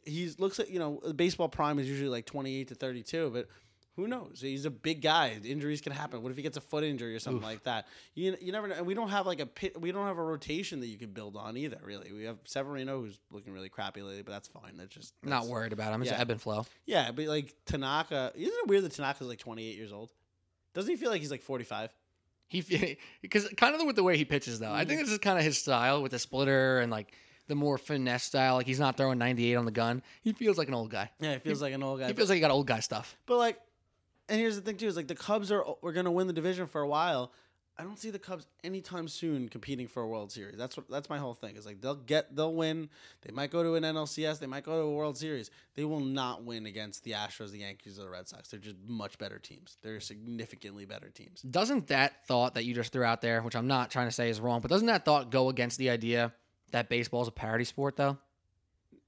[SPEAKER 2] He's looks like you know baseball prime is usually like 28 to 32, but Who knows? He's a big guy. Injuries can happen. What if he gets a foot injury or something like that? You you never know. And we don't have like a pit, we don't have a rotation that you can build on either. Really, we have Severino who's looking really crappy lately, but that's fine. That's just
[SPEAKER 1] Not worried about him. It's
[SPEAKER 2] yeah.
[SPEAKER 1] ebb and flow.
[SPEAKER 2] Yeah, but like Tanaka, isn't it weird that Tanaka's like 28 years old? Doesn't he feel like he's like 45?
[SPEAKER 1] He because *laughs* kind of with the way he pitches though.
[SPEAKER 2] Mm-hmm.
[SPEAKER 1] I think this is kind of his style with the splitter and like the more finesse style. Like he's not throwing 98 on the gun. He feels like an old guy.
[SPEAKER 2] Yeah, he feels like an old guy.
[SPEAKER 1] He feels like he got old guy stuff.
[SPEAKER 2] But like, and here's the thing too: is like the Cubs are we're gonna win the division for a while. I don't see the Cubs anytime soon competing for a World Series. That's what that's my whole thing. Is like they'll get they'll win. They might go to an NLCS. They might go to a World Series. They will not win against the Astros, the Yankees, or the Red Sox. They're just much better teams. They're significantly better teams.
[SPEAKER 1] Doesn't that thought that you just threw out there, which I'm not trying to say is wrong, but doesn't that thought go against the idea that baseball is a parody sport though?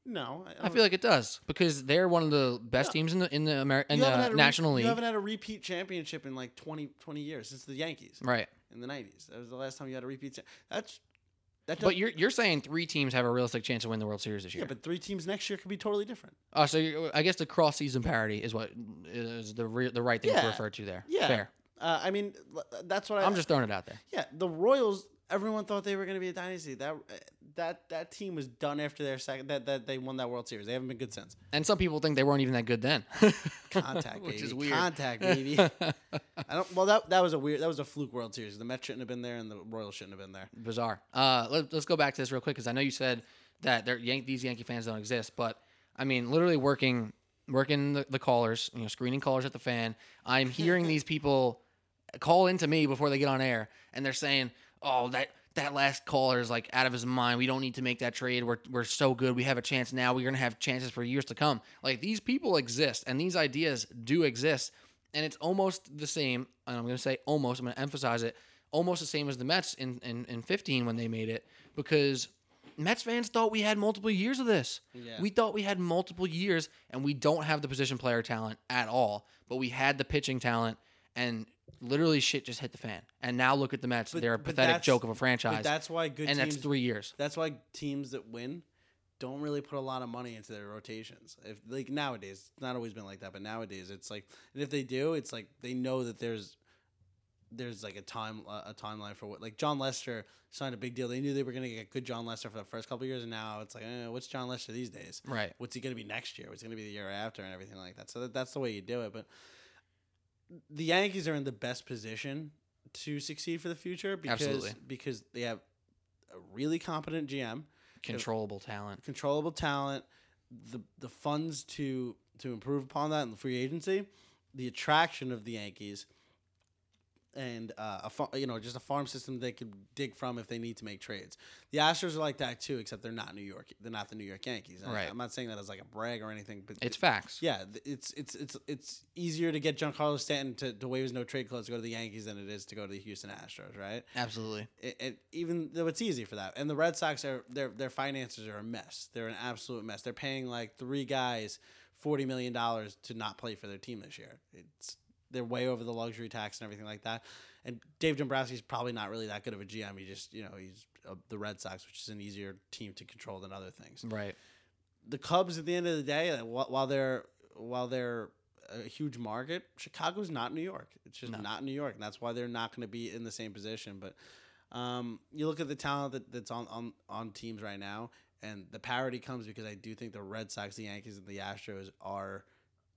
[SPEAKER 2] No,
[SPEAKER 1] I feel like it does because they're one of the best
[SPEAKER 2] Yeah.
[SPEAKER 1] teams in the in the Ameri- in
[SPEAKER 2] you
[SPEAKER 1] the
[SPEAKER 2] a re-
[SPEAKER 1] National
[SPEAKER 2] You
[SPEAKER 1] League.
[SPEAKER 2] haven't had a repeat championship in like 20, 20 years since the Yankees
[SPEAKER 1] Right.
[SPEAKER 2] in the nineties. That was the last time you had a repeat. cha- That's that.
[SPEAKER 1] But you're you're saying three teams have a realistic chance to win the World Series this year.
[SPEAKER 2] yeah, but three teams next year could be totally different.
[SPEAKER 1] Oh, so you I guess the cross season parity is what is the re- the right thing to refer to there.
[SPEAKER 2] Yeah.
[SPEAKER 1] Fair.
[SPEAKER 2] Uh, I mean, that's what I,
[SPEAKER 1] I'm just throwing it out there.
[SPEAKER 2] Yeah, the Royals. Everyone thought they were going to be a dynasty. That that that team was done after their second. That that they won that World Series. They haven't been good since.
[SPEAKER 1] And some people think they weren't even that good then. *laughs*
[SPEAKER 2] Contact,
[SPEAKER 1] Which
[SPEAKER 2] baby.
[SPEAKER 1] is weird.
[SPEAKER 2] Contact, *laughs* baby. I don't. Well, that that was a weird. That was a fluke World Series. The Mets shouldn't have been there, and the Royals shouldn't have been there.
[SPEAKER 1] Bizarre. Uh, let, let's go back to this real quick because I know you said that they're Yan- these Yankee fans don't exist, but I mean, literally working working the, the callers, you know, screening callers at the fan. I'm hearing *laughs* these people call into me before they get on air, and they're saying, "Oh, that." That last caller is like out of his mind. We don't need to make that trade. We're, we're so good. We have a chance now. We're gonna have chances for years to come. Like these people exist, and these ideas do exist, and it's almost the same. And I'm gonna say almost. I'm gonna emphasize it. Almost the same as the Mets in, in, in 15 when they made it, because Mets fans thought we had multiple years of this.
[SPEAKER 2] Yeah.
[SPEAKER 1] We thought we had multiple years, and we don't have the position player talent at all, but we had the pitching talent, and literally shit just hit the fan. And now look at the Mets;
[SPEAKER 2] But-
[SPEAKER 1] they're a
[SPEAKER 2] but
[SPEAKER 1] pathetic
[SPEAKER 2] that's-
[SPEAKER 1] joke of a
[SPEAKER 2] But
[SPEAKER 1] franchise,
[SPEAKER 2] that's why good
[SPEAKER 1] and
[SPEAKER 2] teams.
[SPEAKER 1] that's three years.
[SPEAKER 2] That's why teams that win don't really put a lot of money into their rotations. If like nowadays, it's not always been like that, but nowadays it's like, and if they do, it's like they know that there's there's like a time a timeline for what like Jon Lester signed a big deal. They knew they were going to get good Jon Lester for the first couple of years, and now it's like, eh, what's Jon Lester these days?
[SPEAKER 1] Right.
[SPEAKER 2] What's he going to be next year? What's he going to be the year after, and everything like that. So that, that's the way you do it. But the Yankees are in the best position to succeed for the future because
[SPEAKER 1] Absolutely.
[SPEAKER 2] because they have a really competent GM
[SPEAKER 1] Controllable talent.
[SPEAKER 2] controllable talent, the the funds to to improve upon that in the free agency, the attraction of the Yankees, and uh, a fa- you know just a farm system they could dig from if they need to make trades. The Astros are like that too, except they're not New York. They're not the New York Yankees. I-
[SPEAKER 1] Right.
[SPEAKER 2] I'm not saying that as like a brag or anything, but
[SPEAKER 1] It's facts.
[SPEAKER 2] yeah, it's it's it's it's easier to get Giancarlo Stanton to, to waive his no trade clause to go to the Yankees than it is to go to the Houston Astros, right?
[SPEAKER 1] Absolutely.
[SPEAKER 2] it, it, even though it's easy for that. And the Red Sox are their their finances are a mess. They're an absolute mess. They're paying like three guys forty million dollars to not play for their team this year. It's they're way over the luxury tax and everything like that. And Dave Dombrowski's probably not really that good of a GM. He just you know he's uh, the Red Sox, which is an easier team to control than other things.
[SPEAKER 1] Right.
[SPEAKER 2] The Cubs, at the end of the day, while they're while they're a huge market, Chicago's not New York. It's just
[SPEAKER 1] No.
[SPEAKER 2] not New York, and that's why they're not going to be in the same position. But um, you look at the talent that, that's on, on on teams right now, and the parity comes because I do think the Red Sox, the Yankees, and the Astros are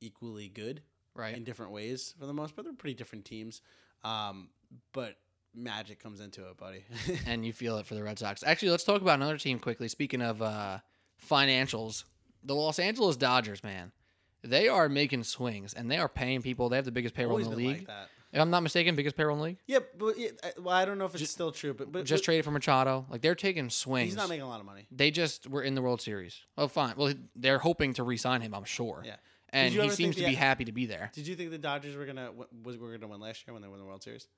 [SPEAKER 2] equally good
[SPEAKER 1] Right.
[SPEAKER 2] in different ways for the most part. They're pretty different teams, um, but magic comes into it, buddy. *laughs*
[SPEAKER 1] and you feel it for the Red Sox. Actually, let's talk about another team quickly. Speaking of uh, financials, the Los Angeles Dodgers, man, they are making swings and they are paying people. They have the biggest payroll
[SPEAKER 2] Always
[SPEAKER 1] in the league.
[SPEAKER 2] like that.
[SPEAKER 1] if I'm not mistaken, biggest payroll in the league.
[SPEAKER 2] Yeah, but yeah, I- well, I don't know if it's still true, but, but
[SPEAKER 1] Just
[SPEAKER 2] but
[SPEAKER 1] traded for Machado. Like they're taking swings.
[SPEAKER 2] He's not making a lot of money.
[SPEAKER 1] they just were in the World Series. Oh, fine. Well, they're hoping to re-sign him. I'm sure.
[SPEAKER 2] Yeah.
[SPEAKER 1] And he seems to be happy to be there.
[SPEAKER 2] Did you think the Dodgers were gonna was were gonna win last year when they won the World Series?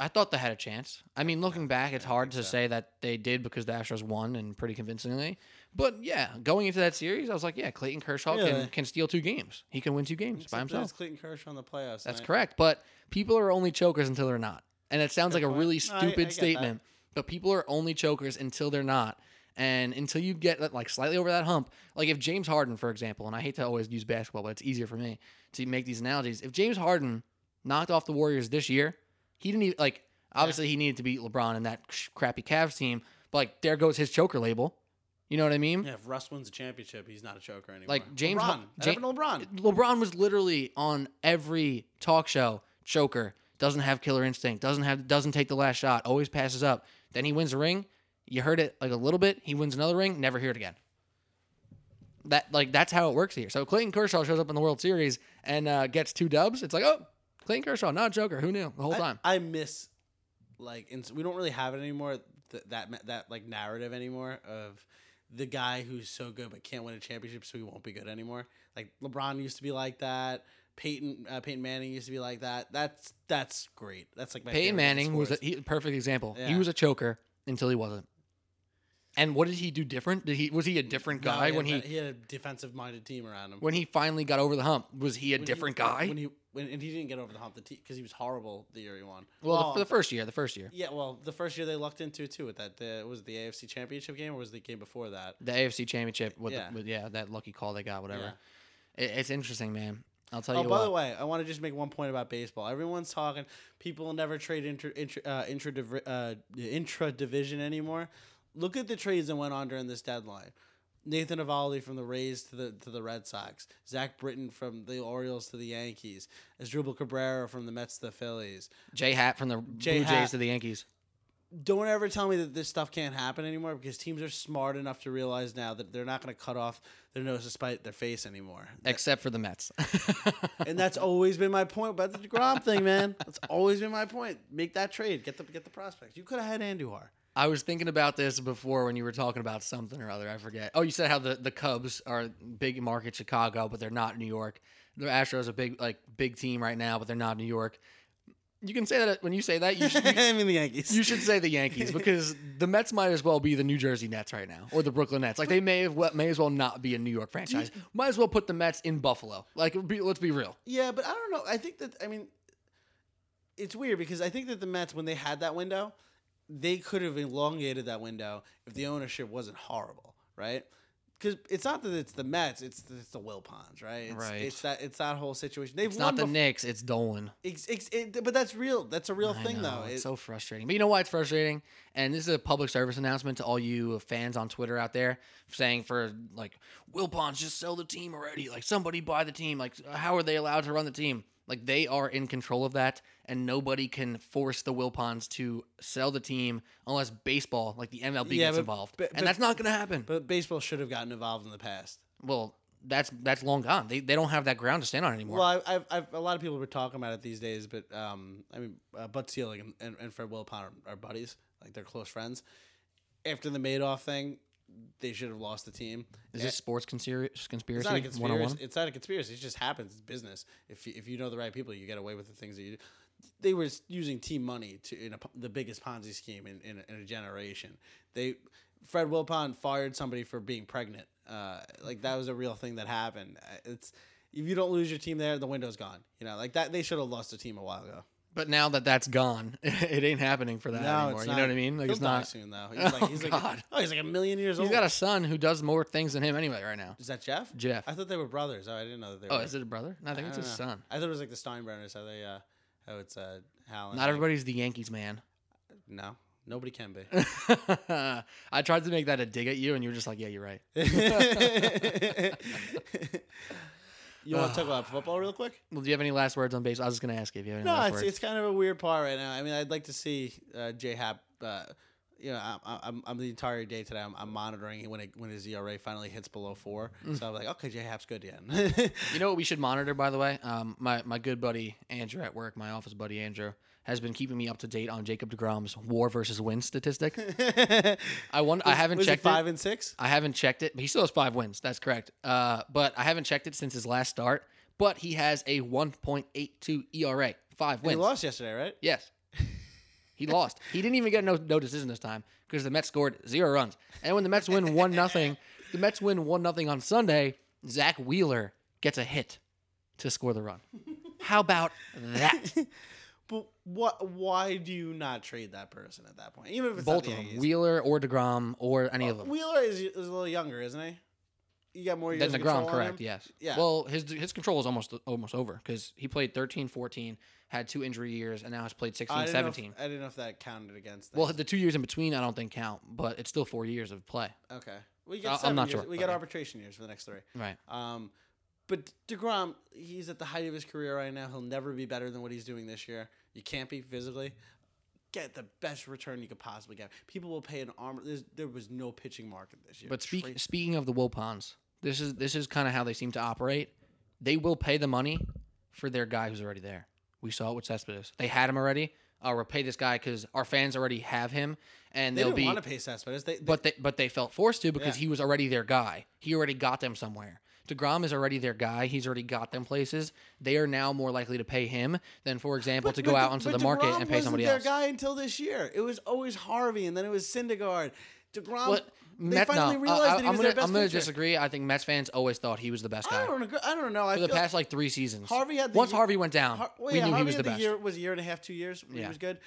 [SPEAKER 1] I thought they had a chance. I mean, looking back, it's hard to
[SPEAKER 2] so.
[SPEAKER 1] say that they did because the Astros won and pretty convincingly. But yeah, going into that series, I was like, yeah, Clayton Kershaw
[SPEAKER 2] Really?
[SPEAKER 1] can, can steal two games. He can win two games by
[SPEAKER 2] Except that
[SPEAKER 1] himself.
[SPEAKER 2] Clayton Kershaw in the playoffs.
[SPEAKER 1] That's
[SPEAKER 2] I-
[SPEAKER 1] correct. But people are only chokers until they're not. And it sounds
[SPEAKER 2] Fair
[SPEAKER 1] like a
[SPEAKER 2] point.
[SPEAKER 1] really
[SPEAKER 2] No, I- I
[SPEAKER 1] stupid
[SPEAKER 2] that.
[SPEAKER 1] statement, but people are only chokers until they're not. And until you get like slightly over that hump, like if James Harden, for example, and I hate to always use basketball, but it's easier for me to make these analogies. If James Harden knocked off the Warriors this year, he didn't even like. Obviously, he needed to beat LeBron in that crappy Cavs team, but like there goes his choker label. You know what I mean?
[SPEAKER 2] Yeah, if Russ wins a championship, he's not a choker anymore.
[SPEAKER 1] Like James
[SPEAKER 2] LeBron.
[SPEAKER 1] Har-
[SPEAKER 2] That
[SPEAKER 1] Ja-
[SPEAKER 2] happened to LeBron.
[SPEAKER 1] LeBron was literally on every talk show. Choker doesn't have killer instinct. Doesn't have doesn't take the last shot. Always passes up. Then he wins a ring. You heard it like a little bit. He wins another ring. Never hear it again. That like that's how it works here. So Clayton Kershaw shows up in the World Series and uh, gets two dubs. It's like oh, Clayton Kershaw, not a Joker. Who knew the whole
[SPEAKER 2] I-
[SPEAKER 1] time?
[SPEAKER 2] I, miss like and we don't really have it anymore. Th- that that like narrative anymore of the guy who's so good but can't win a championship, so he won't be good anymore. Like LeBron used to be like that. Peyton uh, Peyton Manning used to be like that. That's that's great. That's like my
[SPEAKER 1] Peyton Manning was a he, perfect example. He was a choker until he wasn't. And what did he do different? Did he was he a different guy
[SPEAKER 2] he
[SPEAKER 1] when
[SPEAKER 2] had,
[SPEAKER 1] he
[SPEAKER 2] he had a defensive minded team around him.
[SPEAKER 1] when he finally got over the hump? Was he a
[SPEAKER 2] When he-
[SPEAKER 1] different guy?
[SPEAKER 2] When he when and he didn't get over the hump the because he was horrible the year he won.
[SPEAKER 1] well, the, for the first year, the first year,
[SPEAKER 2] yeah, well, the first year they lucked into it too with that. The, was it the AFC Championship game or was it the game before that?
[SPEAKER 1] the AFC Championship with
[SPEAKER 2] Yeah.
[SPEAKER 1] yeah, with, yeah that lucky call they got, whatever. It, it's interesting, man. I'll tell you.
[SPEAKER 2] Oh,
[SPEAKER 1] you
[SPEAKER 2] by
[SPEAKER 1] what.
[SPEAKER 2] the way, I want to just make one point about baseball. Everyone's talking. People never trade intra intra uh, intra div- uh, intra division anymore. Look at the trades that went on during this deadline. Nathan Eovaldi from the Rays to the to the Red Sox. Zach Britton from the Orioles to the Yankees. Asdrubal Cabrera from the Mets to the Phillies.
[SPEAKER 1] J Happ from the
[SPEAKER 2] Jay
[SPEAKER 1] Blue
[SPEAKER 2] Hatt.
[SPEAKER 1] Jays to the Yankees.
[SPEAKER 2] Don't ever tell me that this stuff can't happen anymore because teams are smart enough to realize now that they're not going to cut off their nose to spite their face anymore.
[SPEAKER 1] Except for the Mets. *laughs*
[SPEAKER 2] and that's always been my point about the Degrom thing, man. That's always been my point. Make that trade. Get the get the prospects. You could have had Andujar.
[SPEAKER 1] I was thinking about this before when you were talking about something or other. I forget. Oh, you said how the, the Cubs are big market Chicago, but they're not New York. The Astros are a big like big team right now, but they're not New York. You can say that when you say that. You should, *laughs*
[SPEAKER 2] I mean the Yankees.
[SPEAKER 1] you should say the Yankees because the Mets might as well be the New Jersey Nets right now, or the Brooklyn Nets. Like they may have well, may as well not be a New York franchise. Might as well put the Mets in Buffalo. Like be, let's be real.
[SPEAKER 2] Yeah, but I don't know. I think that I mean, it's weird because I think that the Mets, when they had that window, they could have elongated that window if the ownership wasn't horrible, right? Because it's not that it's the Mets, it's the, it's the Wilpons, right? It's,
[SPEAKER 1] Right.
[SPEAKER 2] It's that it's that whole situation. They've
[SPEAKER 1] It's not the
[SPEAKER 2] bef-
[SPEAKER 1] Knicks. It's Dolan.
[SPEAKER 2] Ex- ex- it- but that's real. That's a real
[SPEAKER 1] I
[SPEAKER 2] thing,
[SPEAKER 1] know,
[SPEAKER 2] though.
[SPEAKER 1] It's
[SPEAKER 2] It-
[SPEAKER 1] so frustrating. But you know why it's frustrating? And this is a public service announcement to all you fans on Twitter out there saying for like Wilpons just sell the team already. Like somebody buy the team. Like how are they allowed to run the team? Like they are in control of that, and nobody can force the Wilpons to sell the team unless baseball, like the MLB,
[SPEAKER 2] Yeah,
[SPEAKER 1] gets
[SPEAKER 2] but-
[SPEAKER 1] involved.
[SPEAKER 2] but-
[SPEAKER 1] and
[SPEAKER 2] but-
[SPEAKER 1] that's not going to happen.
[SPEAKER 2] But baseball should have gotten involved in the past.
[SPEAKER 1] well, that's that's long gone. They, they don't have that ground to stand on anymore.
[SPEAKER 2] Well, I, I've, I've a lot of people were talking about it these days, but um, I mean, uh, Bud Selig and, and, and Fred Wilpon are, are buddies, like they're close friends. After the Madoff thing, they should have lost the team.
[SPEAKER 1] is
[SPEAKER 2] Eh,
[SPEAKER 1] this sports conspira-
[SPEAKER 2] It's
[SPEAKER 1] conspiracy?
[SPEAKER 2] not a
[SPEAKER 1] 101?
[SPEAKER 2] conspiracy. It's not a conspiracy. It just happens. It's business. If you, if you know the right people, you get away with the things that you do. They were using team money to in a, the biggest Ponzi scheme in, in, a, in a generation. They Fred Wilpon fired somebody for being pregnant. Uh, like that was a real thing that happened. Uh, It's if you don't lose your team there, the window's gone. You know, like that. They should have lost the team a while ago.
[SPEAKER 1] But now that that's gone, *laughs* it ain't happening for that anymore.
[SPEAKER 2] it's
[SPEAKER 1] You
[SPEAKER 2] not.
[SPEAKER 1] know what I mean? Like
[SPEAKER 2] He'll
[SPEAKER 1] it's
[SPEAKER 2] die
[SPEAKER 1] not.
[SPEAKER 2] soon though. He's like, *laughs*
[SPEAKER 1] Oh,
[SPEAKER 2] he's like,
[SPEAKER 1] God.
[SPEAKER 2] oh, he's like a million years
[SPEAKER 1] He's
[SPEAKER 2] old.
[SPEAKER 1] got a son who does more things than him anyway right now.
[SPEAKER 2] Is that Jeff?
[SPEAKER 1] Jeff.
[SPEAKER 2] I thought they were brothers. Oh, I didn't know that they were.
[SPEAKER 1] Oh,
[SPEAKER 2] were.
[SPEAKER 1] is it a brother? No, I think it's
[SPEAKER 2] don't
[SPEAKER 1] his
[SPEAKER 2] know.
[SPEAKER 1] son.
[SPEAKER 2] I thought it was like the Steinbrenners. How they, uh, how it's uh, Hal. and
[SPEAKER 1] Not
[SPEAKER 2] Hank.
[SPEAKER 1] everybody's the Yankees man.
[SPEAKER 2] No, nobody can be. *laughs*
[SPEAKER 1] I tried to make that a dig at you, and you were just like, "Yeah, you're right."
[SPEAKER 2] You want to talk about football real quick?
[SPEAKER 1] Well, do you have any last words on base? I was just gonna ask you if you have any
[SPEAKER 2] No,
[SPEAKER 1] last
[SPEAKER 2] it's,
[SPEAKER 1] words.
[SPEAKER 2] it's kind of a weird part right now. I mean, I'd like to see uh, J Happ. Uh, you know, I'm, I'm, I'm the entire day today. I'm, I'm monitoring when it, when his ERA finally hits below four. So I'm like, okay, J Happ's good again. *laughs*
[SPEAKER 1] You know what we should monitor, by the way? Um, my my good buddy Andrew at work, my office buddy Andrew, has been keeping me up to date on Jacob Degrom's WAR versus win statistic. *laughs* I won. I haven't
[SPEAKER 2] Was it
[SPEAKER 1] checked
[SPEAKER 2] five
[SPEAKER 1] it.
[SPEAKER 2] and six.
[SPEAKER 1] I haven't checked it. But he still has five wins. That's correct. Uh, but I haven't checked it since his last start. But he has a 1.82 ERA, five
[SPEAKER 2] And
[SPEAKER 1] wins.
[SPEAKER 2] he lost yesterday, right?
[SPEAKER 1] Yes. He *laughs* lost. He didn't even get no no decision this time because the Mets scored zero runs. And when the Mets win one nothing, the Mets win one nothing on Sunday. Zach Wheeler gets a hit to score the run. How about that? *laughs*
[SPEAKER 2] What? Why do you not trade that person at that point? Even if it's
[SPEAKER 1] Both of
[SPEAKER 2] the
[SPEAKER 1] them,
[SPEAKER 2] Yankees.
[SPEAKER 1] Wheeler or Degrom or any of them.
[SPEAKER 2] Wheeler is, is a little younger, isn't he? You got more years
[SPEAKER 1] Then
[SPEAKER 2] of
[SPEAKER 1] Degrom,
[SPEAKER 2] on
[SPEAKER 1] correct?
[SPEAKER 2] him?
[SPEAKER 1] Yes.
[SPEAKER 2] Yeah.
[SPEAKER 1] Well, his his control is almost almost over because he played 13, 14, had two injury years, and now has played 16,
[SPEAKER 2] I didn't, know
[SPEAKER 1] 17.
[SPEAKER 2] if, I didn't know if that counted against.
[SPEAKER 1] Well, the two years in between, I don't think count, but it's still four years of play.
[SPEAKER 2] okay, we
[SPEAKER 1] I-
[SPEAKER 2] get.
[SPEAKER 1] I'm
[SPEAKER 2] seven
[SPEAKER 1] not
[SPEAKER 2] years.
[SPEAKER 1] sure,
[SPEAKER 2] We
[SPEAKER 1] but yeah.
[SPEAKER 2] arbitration years for the next three.
[SPEAKER 1] Right.
[SPEAKER 2] Um, but Degrom, he's at the height of his career right now. He'll never be better than what he's doing this year. You can't be physically. Get the best return you could possibly get. People will pay an arm. There's, there was no pitching market this year.
[SPEAKER 1] But speak, speaking of the Wilpons, this is this is kind of how they seem to operate. They will pay the money for their guy who's already there. We saw it with Cespedes. They had him already. Oh, we'll pay this guy because our fans already have him, and
[SPEAKER 2] they
[SPEAKER 1] they'll
[SPEAKER 2] didn't
[SPEAKER 1] be.
[SPEAKER 2] want to pay Cespedes. They, they,
[SPEAKER 1] but they but they felt forced to because
[SPEAKER 2] Yeah.
[SPEAKER 1] he was already their guy. He already got them somewhere. Degrom is already their guy. He's already got them places. They are now more likely to pay him than, for example,
[SPEAKER 2] But-
[SPEAKER 1] to
[SPEAKER 2] but
[SPEAKER 1] go out onto
[SPEAKER 2] but
[SPEAKER 1] the market
[SPEAKER 2] DeGrom
[SPEAKER 1] and pay somebody
[SPEAKER 2] wasn't
[SPEAKER 1] else.
[SPEAKER 2] their guy until this year. It was always Harvey, and then it was Syndergaard. Degrom. They
[SPEAKER 1] Met,
[SPEAKER 2] finally
[SPEAKER 1] no,
[SPEAKER 2] realized
[SPEAKER 1] I,
[SPEAKER 2] that he
[SPEAKER 1] am
[SPEAKER 2] was
[SPEAKER 1] gonna
[SPEAKER 2] their best
[SPEAKER 1] I'm gonna disagree. I think Mets fans always thought he was the best guy
[SPEAKER 2] I don't agree. I don't know. I
[SPEAKER 1] for the past like three seasons.
[SPEAKER 2] Harvey had the
[SPEAKER 1] once
[SPEAKER 2] ye-
[SPEAKER 1] Harvey went down,
[SPEAKER 2] Har- well,
[SPEAKER 1] we knew
[SPEAKER 2] Harvey
[SPEAKER 1] he was the
[SPEAKER 2] had
[SPEAKER 1] best.
[SPEAKER 2] Year, was a year and a half, two years. He
[SPEAKER 1] Yeah.
[SPEAKER 2] was good.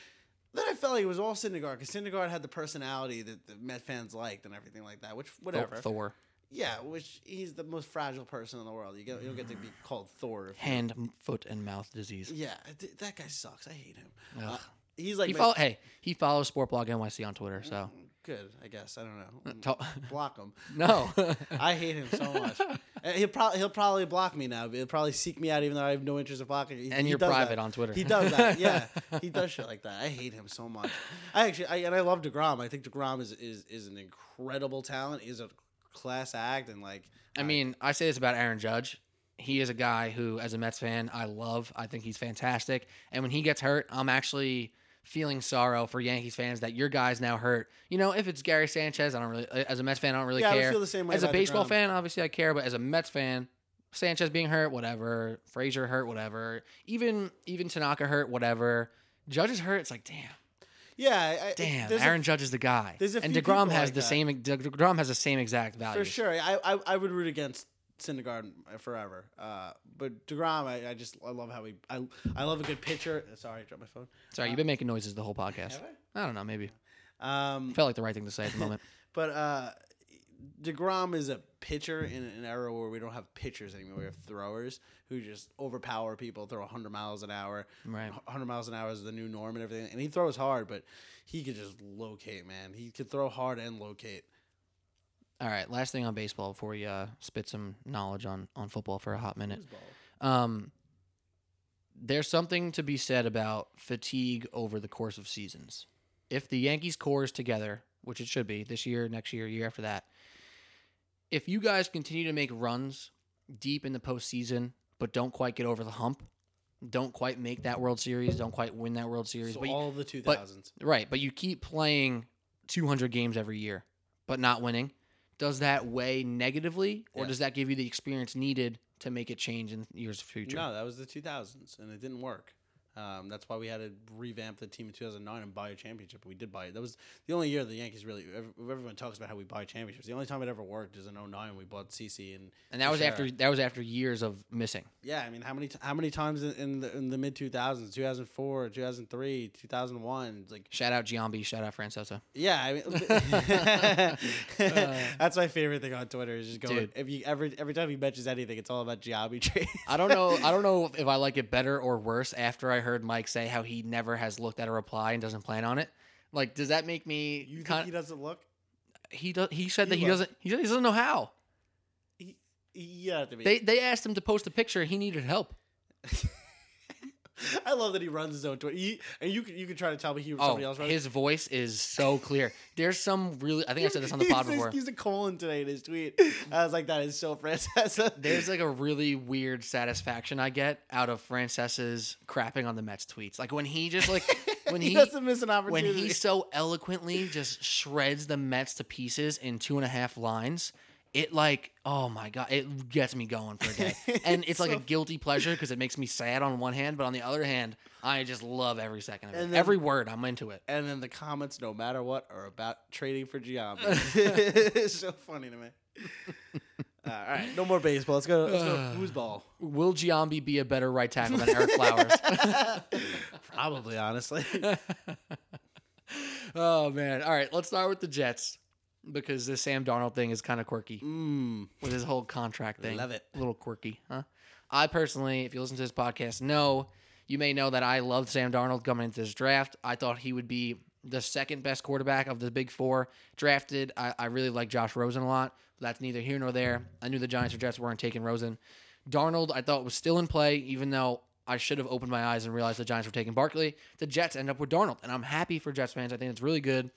[SPEAKER 2] Then I felt like it was all Syndergaard because Syndergaard had the personality that the Met fans liked and everything like that. Which whatever.
[SPEAKER 1] Thor,
[SPEAKER 2] Yeah, which he's the most fragile person in the world. You get you don't get to be called Thor.
[SPEAKER 1] Hand, m- foot, and mouth disease.
[SPEAKER 2] Yeah, th- that guy sucks. I hate him.
[SPEAKER 1] Ugh.
[SPEAKER 2] Uh, he's like
[SPEAKER 1] he
[SPEAKER 2] my-
[SPEAKER 1] follow, hey, he follows Sport Blog NYC on Twitter. So mm,
[SPEAKER 2] good. I guess I don't know.
[SPEAKER 1] Uh, tell- mm,
[SPEAKER 2] Block him. *laughs*
[SPEAKER 1] no, *laughs*
[SPEAKER 2] I hate him so much. *laughs* And he'll probably he'll probably block me now. He'll probably seek me out, even though I have no interest in blocking. He,
[SPEAKER 1] and
[SPEAKER 2] he
[SPEAKER 1] you're
[SPEAKER 2] does
[SPEAKER 1] private
[SPEAKER 2] that.
[SPEAKER 1] on Twitter.
[SPEAKER 2] He does that. Yeah, he does shit like that. I hate him so much. I actually, I, and I love Degrom. I think Degrom is is is an incredible talent. He's a class act, and like,
[SPEAKER 1] I mean, I say this about Aaron Judge. He is a guy who, as a Mets fan, I love. I think he's fantastic. And when he gets hurt, I'm actually feeling sorrow for Yankees fans that your guy's now hurt. You know, if it's Gary Sanchez, I don't really. As a Mets fan, I don't really
[SPEAKER 2] Yeah, I
[SPEAKER 1] care.
[SPEAKER 2] feel the same way
[SPEAKER 1] as a baseball fan, obviously I care, but as a Mets fan, Sanchez being hurt, whatever. Frazier hurt, whatever. Even even Tanaka hurt, whatever. Judge is hurt. It's like, damn,
[SPEAKER 2] yeah, I, I-
[SPEAKER 1] damn.
[SPEAKER 2] there's a-
[SPEAKER 1] Aaron Judge is the guy.
[SPEAKER 2] there's a
[SPEAKER 1] and Degrom has
[SPEAKER 2] like
[SPEAKER 1] the
[SPEAKER 2] that.
[SPEAKER 1] same. Degrom has the same exact value.
[SPEAKER 2] for sure. I, I I would root against Syndergaard forever. Uh, but Degrom, I, I just I love how he I I love a good pitcher. Sorry, I dropped my phone.
[SPEAKER 1] Sorry, you've been making noises the whole podcast.
[SPEAKER 2] Have
[SPEAKER 1] I don't know, maybe.
[SPEAKER 2] Um,
[SPEAKER 1] Felt like the right thing to say at the moment. *laughs*
[SPEAKER 2] But uh, Degrom is a pitcher in an era where we don't have pitchers anymore. We have throwers who just overpower people, throw 100 miles an hour.
[SPEAKER 1] Right.
[SPEAKER 2] 100 miles an hour is the new norm and everything. And he throws hard, but he could just locate, man. He could throw hard and locate.
[SPEAKER 1] All right, last thing on baseball before we uh, spit some knowledge on, on football for a hot minute. Um, there's something to be said about fatigue over the course of seasons. If the Yankees core is together, which it should be this year, next year, year after that, if you guys continue to make runs deep in the postseason, but don't quite get over the hump, don't quite make that World Series, don't quite win that World Series,
[SPEAKER 2] So
[SPEAKER 1] but you-
[SPEAKER 2] all the 2000s.
[SPEAKER 1] but- right, but you keep playing 200 games every year, but not winning. Does that weigh negatively, or
[SPEAKER 2] Yeah.
[SPEAKER 1] does that give you the experience needed to make it change in years of future?
[SPEAKER 2] No, that was the 2000s, and it didn't work. Um, that's why we had to revamp the team in 2009 and buy a championship. We did buy it. That was the only year the Yankees really. Everyone talks about how we buy championships. The only time it ever worked is in 09. We bought CC and
[SPEAKER 1] And that was after that was after years of missing.
[SPEAKER 2] Yeah, I mean, how many how many times in, in the in the mid 2000s, 2004, 2003, 2001, like
[SPEAKER 1] Shout out Giambi, shout out Francesa.
[SPEAKER 2] yeah, I mean, *laughs* *laughs* that's my favorite thing on Twitter is just going.
[SPEAKER 1] Dude.
[SPEAKER 2] If you every every time he mentions anything, it's all about Giambi *laughs* trade.
[SPEAKER 1] I don't know. I don't know if I like it better or worse after I heard Mike say how he never has looked at a reply and doesn't plan on it. Like, does that make me?
[SPEAKER 2] You think
[SPEAKER 1] kind,
[SPEAKER 2] he doesn't look?
[SPEAKER 1] he does. He said that
[SPEAKER 2] He
[SPEAKER 1] he
[SPEAKER 2] will.
[SPEAKER 1] doesn't. He doesn't know how.
[SPEAKER 2] He, yeah.
[SPEAKER 1] They they asked him to post a picture. He needed help. *laughs* *laughs*
[SPEAKER 2] I love that he runs his own Twitter. He, and you can you can try to tell me he
[SPEAKER 1] Oh,
[SPEAKER 2] somebody else runs.
[SPEAKER 1] his voice is so clear. There's some really. I think I said this on the *laughs* pod
[SPEAKER 2] He says-
[SPEAKER 1] before.
[SPEAKER 2] He's a colon today in his tweet. *laughs* I was like, that is so Francesa.
[SPEAKER 1] There's like a really weird satisfaction I get out of Francesa's crapping on the Mets tweets. Like when he just like when
[SPEAKER 2] he,
[SPEAKER 1] he,
[SPEAKER 2] doesn't miss an opportunity.
[SPEAKER 1] when he so eloquently just shreds the Mets to pieces in two and a half lines. It like oh my god, it gets me going for a day, *laughs* and it's,
[SPEAKER 2] It's
[SPEAKER 1] like a guilty pleasure because it makes me sad on one hand, but on the other hand, I just love every second of it.
[SPEAKER 2] Then-
[SPEAKER 1] every word, I'm into it.
[SPEAKER 2] and then the comments, no matter what, are about trading for Giambi. *laughs* *laughs* it's so funny to me. Uh, all right, no more baseball. Let's go. Let's go to *sighs* foosball.
[SPEAKER 1] Will Giambi be a better right tackle than Ereck Flowers?
[SPEAKER 2] Probably, honestly.
[SPEAKER 1] oh man! All right, let's start with the Jets because this Sam Darnold thing is kind of quirky
[SPEAKER 2] mm,
[SPEAKER 1] with his whole contract thing.
[SPEAKER 2] Love it.
[SPEAKER 1] A little quirky, huh? I personally, if you listen to this podcast, know you may know that I loved Sam Darnold coming into this draft. I thought he would be the second best quarterback of the big four drafted. I, I really like Josh Rosen a lot. That's neither here nor there. I knew the Giants or Jets weren't taking Rosen. Darnold, I thought was still in play, even though I should have opened my eyes and realized the Giants were taking Barkley. The Jets end up with Darnold, and I'm happy for Jets fans. I think it's really good.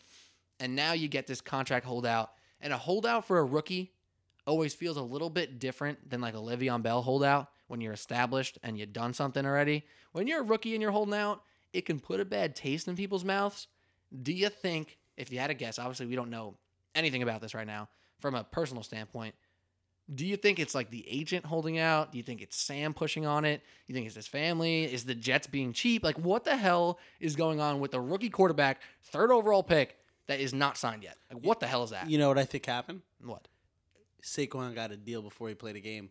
[SPEAKER 1] And now you get this contract holdout, and a holdout for a rookie always feels a little bit different than like a Le'Veon Bell holdout when you're established and you've done something already. When you're a rookie and you're holding out, it can put a bad taste in people's mouths. Do you think, if you had a guess, obviously we don't know anything about this right now from a personal standpoint, do you think it's like the agent holding out? Do you think it's Sam pushing on it? You think it's his family? Is the Jets being cheap? Like, what the hell is going on with the rookie quarterback, third overall pick, that is not signed yet? Like, what the hell is that?
[SPEAKER 2] you know what I think happened?
[SPEAKER 1] What?
[SPEAKER 2] Saquon got a deal before he played a game.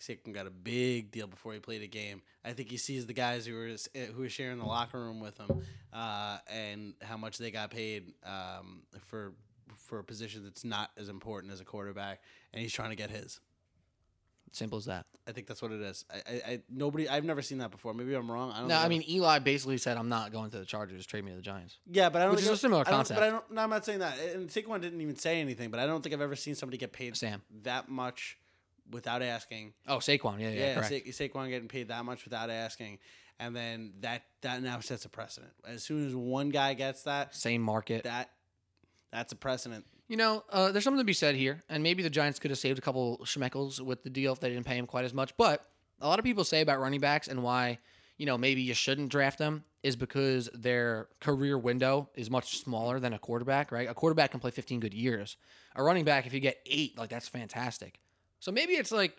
[SPEAKER 2] Saquon got a big deal before he played a game. I think he sees the guys who were who were sharing the locker room with him, uh, and how much they got paid um, for for a position that's not as important as a quarterback, and he's trying to get his.
[SPEAKER 1] Simple as that.
[SPEAKER 2] I think that's what it is. I, I, I nobody I've never seen that before. Maybe I'm wrong. I don't
[SPEAKER 1] No, I mean Eli basically said, "I'm not going to the Chargers. Trade me to the Giants."
[SPEAKER 2] yeah, but I don't
[SPEAKER 1] which
[SPEAKER 2] think
[SPEAKER 1] is a similar
[SPEAKER 2] I
[SPEAKER 1] concept.
[SPEAKER 2] But I don't. No, I'm not saying that. And Saquon didn't even say anything. But I don't think I've ever seen somebody get paid
[SPEAKER 1] Sam.
[SPEAKER 2] that much without asking.
[SPEAKER 1] Oh, Saquon. Yeah, yeah,
[SPEAKER 2] Yeah,
[SPEAKER 1] correct.
[SPEAKER 2] Sa- Saquon getting paid that much without asking, and then that that now sets a precedent. As soon as one guy gets that,
[SPEAKER 1] Same market.
[SPEAKER 2] that that's a precedent.
[SPEAKER 1] You know, uh, there's something to be said here, and maybe the Giants could have saved a couple schmeckles with the deal if they didn't pay him quite as much. But a lot of people say about running backs and why, you know, maybe you shouldn't draft them is because their career window is much smaller than a quarterback, right? A quarterback can play 15 good years. A running back, if you get eight, like that's fantastic. So maybe it's like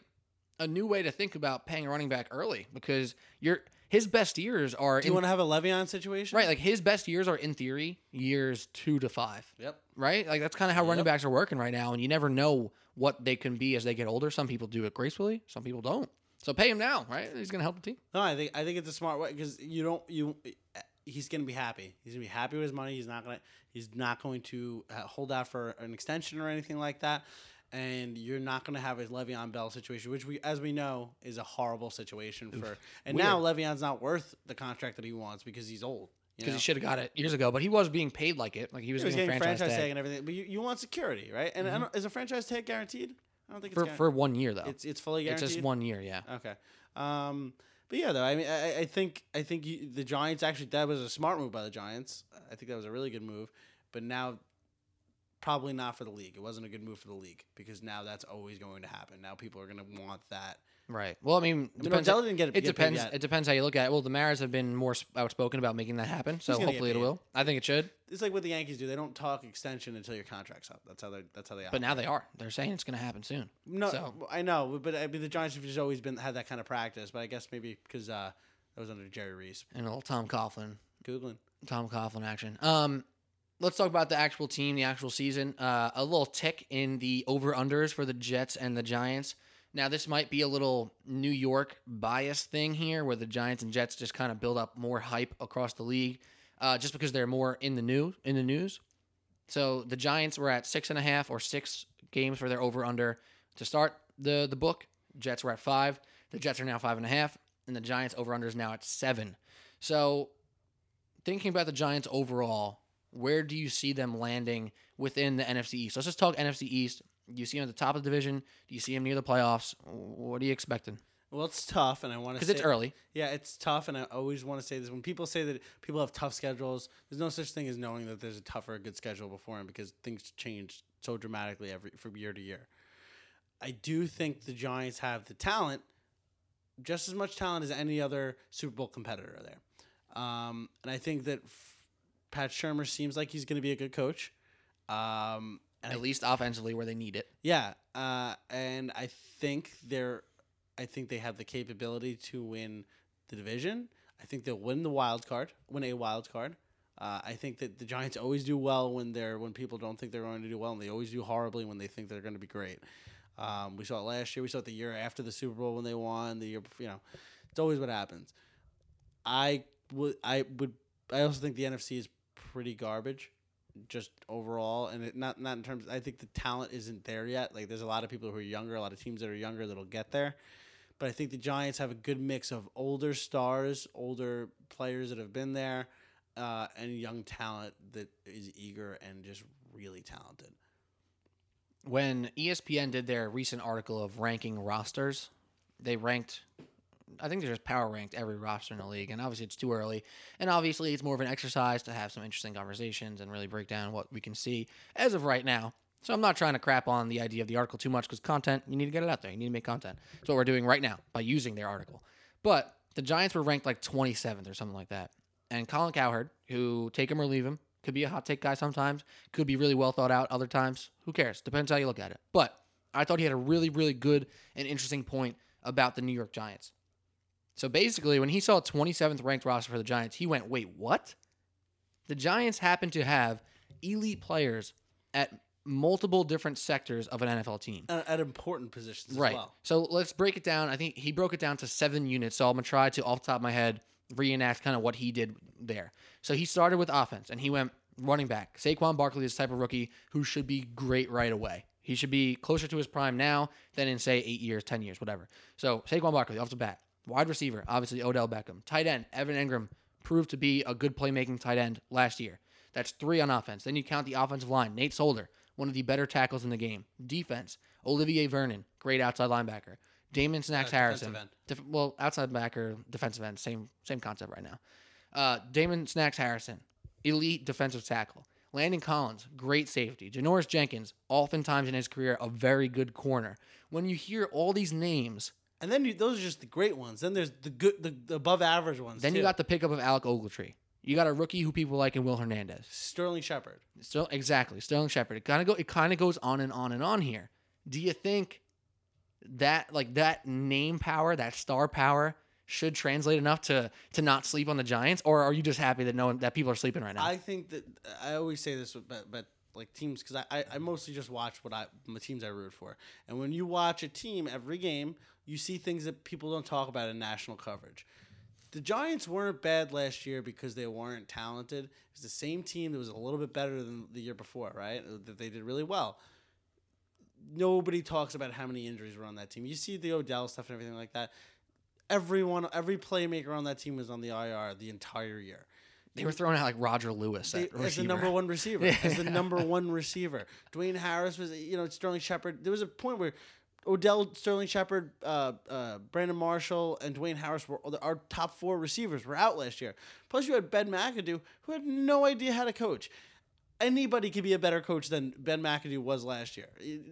[SPEAKER 1] a new way to think about paying a running back early because your his best years are
[SPEAKER 2] Do you
[SPEAKER 1] in,
[SPEAKER 2] want to have a Le'Veon situation?
[SPEAKER 1] right. Like his best years are in theory years two to five
[SPEAKER 2] Yep.
[SPEAKER 1] right? Like that's kind of how running backs are working right now, and you never know what they can be as they get older. Some people do it gracefully, some people don't. So pay him now, right? He's gonna help the team.
[SPEAKER 2] No, I think I think it's a smart way because you don't you. He's gonna be happy. He's gonna be happy with his money. He's not gonna. He's not going to uh, hold out for an extension or anything like that. And you're not going to have a Le'Veon Bell situation, which we, as we know, is a horrible situation for. And now Le'Veon's not worth the contract that he wants because he's old.
[SPEAKER 1] Because he should have got it years ago, but he was being paid like it, like he was,
[SPEAKER 2] He was
[SPEAKER 1] getting
[SPEAKER 2] getting
[SPEAKER 1] franchise,
[SPEAKER 2] franchise,
[SPEAKER 1] tag,
[SPEAKER 2] tag and everything, but you, you want security, right? And I don't, is a franchise tag guaranteed? I don't think it's
[SPEAKER 1] for for one year though.
[SPEAKER 2] it's it's fully guaranteed.
[SPEAKER 1] It's just one year, yeah.
[SPEAKER 2] Okay. Um, but yeah, though I mean, I, I think I think you, the Giants actually that was a smart move by the Giants. I think that was a really good move. But now, probably not for the league. It wasn't a good move for the league because now that's always going to happen. Now people are going to want that.
[SPEAKER 1] Right. Well, I mean, depends.
[SPEAKER 2] Odell didn't get
[SPEAKER 1] it
[SPEAKER 2] get
[SPEAKER 1] depends. It depends how you look at it. Well, the Maras have been more outspoken about making that happen, so hopefully it will. I think it should,
[SPEAKER 2] It's like what the Yankees do. They don't talk extension until your contract's up. That's how they. That's how they.
[SPEAKER 1] but now they are. They're saying it's going to happen soon.
[SPEAKER 2] No,
[SPEAKER 1] So-
[SPEAKER 2] I know, but I mean the Giants have just always been had that kind of practice. But I guess maybe because uh, that was under Jerry Reese.
[SPEAKER 1] And a little Tom Coughlin
[SPEAKER 2] Googling.
[SPEAKER 1] Tom Coughlin action. Um, let's talk about the actual team, the actual season. Uh, a little tick in the over unders for the Jets and the Giants. Now, this might be a little New York bias thing here, where the Giants and Jets just kind of build up more hype across the league, uh, just because they're more in the new in the news. So the Giants were at six and a half or six games for their over under to start the the book. Jets were at five. The Jets are now five and a half, and the Giants over under is now at seven. So thinking about the Giants overall, where do you see them landing within the NFC East? Let's just talk NFC East. Do you see them at the top of the division? Do you see them near the playoffs? What are you expecting?
[SPEAKER 2] Well, it's tough, and I want to
[SPEAKER 1] Because it's early.
[SPEAKER 2] Yeah, it's tough, and I always want to say this. When people say that people have tough schedules, there's no such thing as knowing that there's a tough or a good schedule beforehand because things change so dramatically every from year to year. I do think the Giants have the talent, just as much talent as any other Super Bowl competitor there. Um, and I think that f- Pat Shurmur seems like he's going to be a good coach. Um, and I
[SPEAKER 1] At least offensively where they need it.
[SPEAKER 2] yeah, uh, and I think they're, I think they have the capability to win the division. I think they'll win the wild card, win a wild card. Uh, I think that the Giants always do well when they're when people don't think they're going to do well, and they always do horribly when they think they're going to be great. Um, we saw it last year. We saw it the year after the Super Bowl when they won. The year, you know, it's always what happens. I would, I would, I also think the NFC is pretty garbage, just overall, and it, not not in terms. I think the talent isn't there yet. Like, there's a lot of people who are younger, a lot of teams that are younger that'll get there. But I think the Giants have a good mix of older stars, older players that have been there, uh, and young talent that is eager and just really talented.
[SPEAKER 1] when ESPN did their recent article of ranking rosters, they ranked. I think they're just power ranked every roster in the league, and obviously it's too early. And obviously it's more of an exercise to have some interesting conversations and really break down what we can see as of right now. So I'm not trying to crap on the idea of the article too much because content you need to get it out there. You need to make content. That's what we're doing right now by using their article. But the Giants were ranked like 27th or something like that. And Colin Cowherd, who take him or leave him, could be a hot take guy sometimes, could be really well thought out other times. Who cares? Depends how you look at it. But I thought he had a really, really good and interesting point about the New York Giants. So basically, when he saw 27th ranked roster for the Giants, he went, wait, what? The Giants happen to have elite players at multiple different sectors of an NFL team.
[SPEAKER 2] At, at important positions
[SPEAKER 1] Right.
[SPEAKER 2] as well.
[SPEAKER 1] So let's break it down. I think he broke it down to seven units. So I'm gonna try to, off the top of my head, reenact kind of what he did there. So he started with offense, and he went running back. Saquon Barkley is the type of rookie who should be great right away. He should be closer to his prime now than in say eight years, ten years, whatever. So Saquon Barkley off the bat, wide receiver, obviously Odell Beckham, tight end Evan Engram proved to be a good playmaking tight end last year. That's three on offense. Then you count the offensive line. Nate Solder, one of the better tackles in the game. Defense, Olivier Vernon, great outside linebacker. Damon Snacks
[SPEAKER 2] Uh,
[SPEAKER 1] Harrison. Def- well, outside backer, defensive end, same same concept right now. Uh, Damon Snacks Harrison, elite defensive tackle. Landon Collins, great safety. Janoris Jenkins, oftentimes in his career, a very good corner. When you hear all these names,
[SPEAKER 2] And then you, those are just the great ones. Then there's the good, the, the above average ones.
[SPEAKER 1] then you got the pickup of Alec Ogletree. You got a rookie who people like in Will Hernandez.
[SPEAKER 2] Sterling Shepard.
[SPEAKER 1] Still, exactly, Sterling Shepard. It kind of go. It kind of goes on and on and on here. Do you think that like that name power, that star power, should translate enough to to not sleep on the Giants, or are you just happy that no one that people are sleeping right now?
[SPEAKER 2] I think that I always say this, but but like teams because I, I I mostly just watch what I the teams I root for, and when you watch a team every game, you see things that people don't talk about in national coverage. The Giants weren't bad last year because they weren't talented. It's the same team that was a little bit better than the year before, right? That they did really well. Nobody talks about how many injuries were on that team. You see the Odell stuff and everything like that. Everyone, every playmaker on that team was on the IR the entire year
[SPEAKER 1] they were throwing out like Roger Lewis
[SPEAKER 2] they-
[SPEAKER 1] at
[SPEAKER 2] as the number one receiver. *laughs* As the number one receiver. Dwayne Harris was, you know, Sterling Shepard. There was a point where Odell, Sterling Shepard, uh, uh, Brandon Marshall, and Dwayne Harris were our top four receivers were out last year. Plus, you had Ben McAdoo, who had no idea how to coach. Anybody could be a better coach than Ben McAdoo was last year.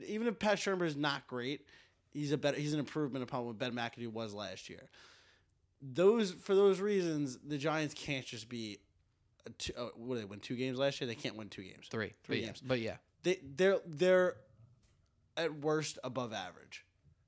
[SPEAKER 2] Even if Pat Shurmur is not great, he's a better. He's an improvement upon what Ben McAdoo was last year. Those for those reasons, the Giants can't just be a two, uh, what did they win two games last year? They can't win two games.
[SPEAKER 1] three,
[SPEAKER 2] Three
[SPEAKER 1] but yeah,
[SPEAKER 2] games.
[SPEAKER 1] but yeah.
[SPEAKER 2] They they're they're at worst above average.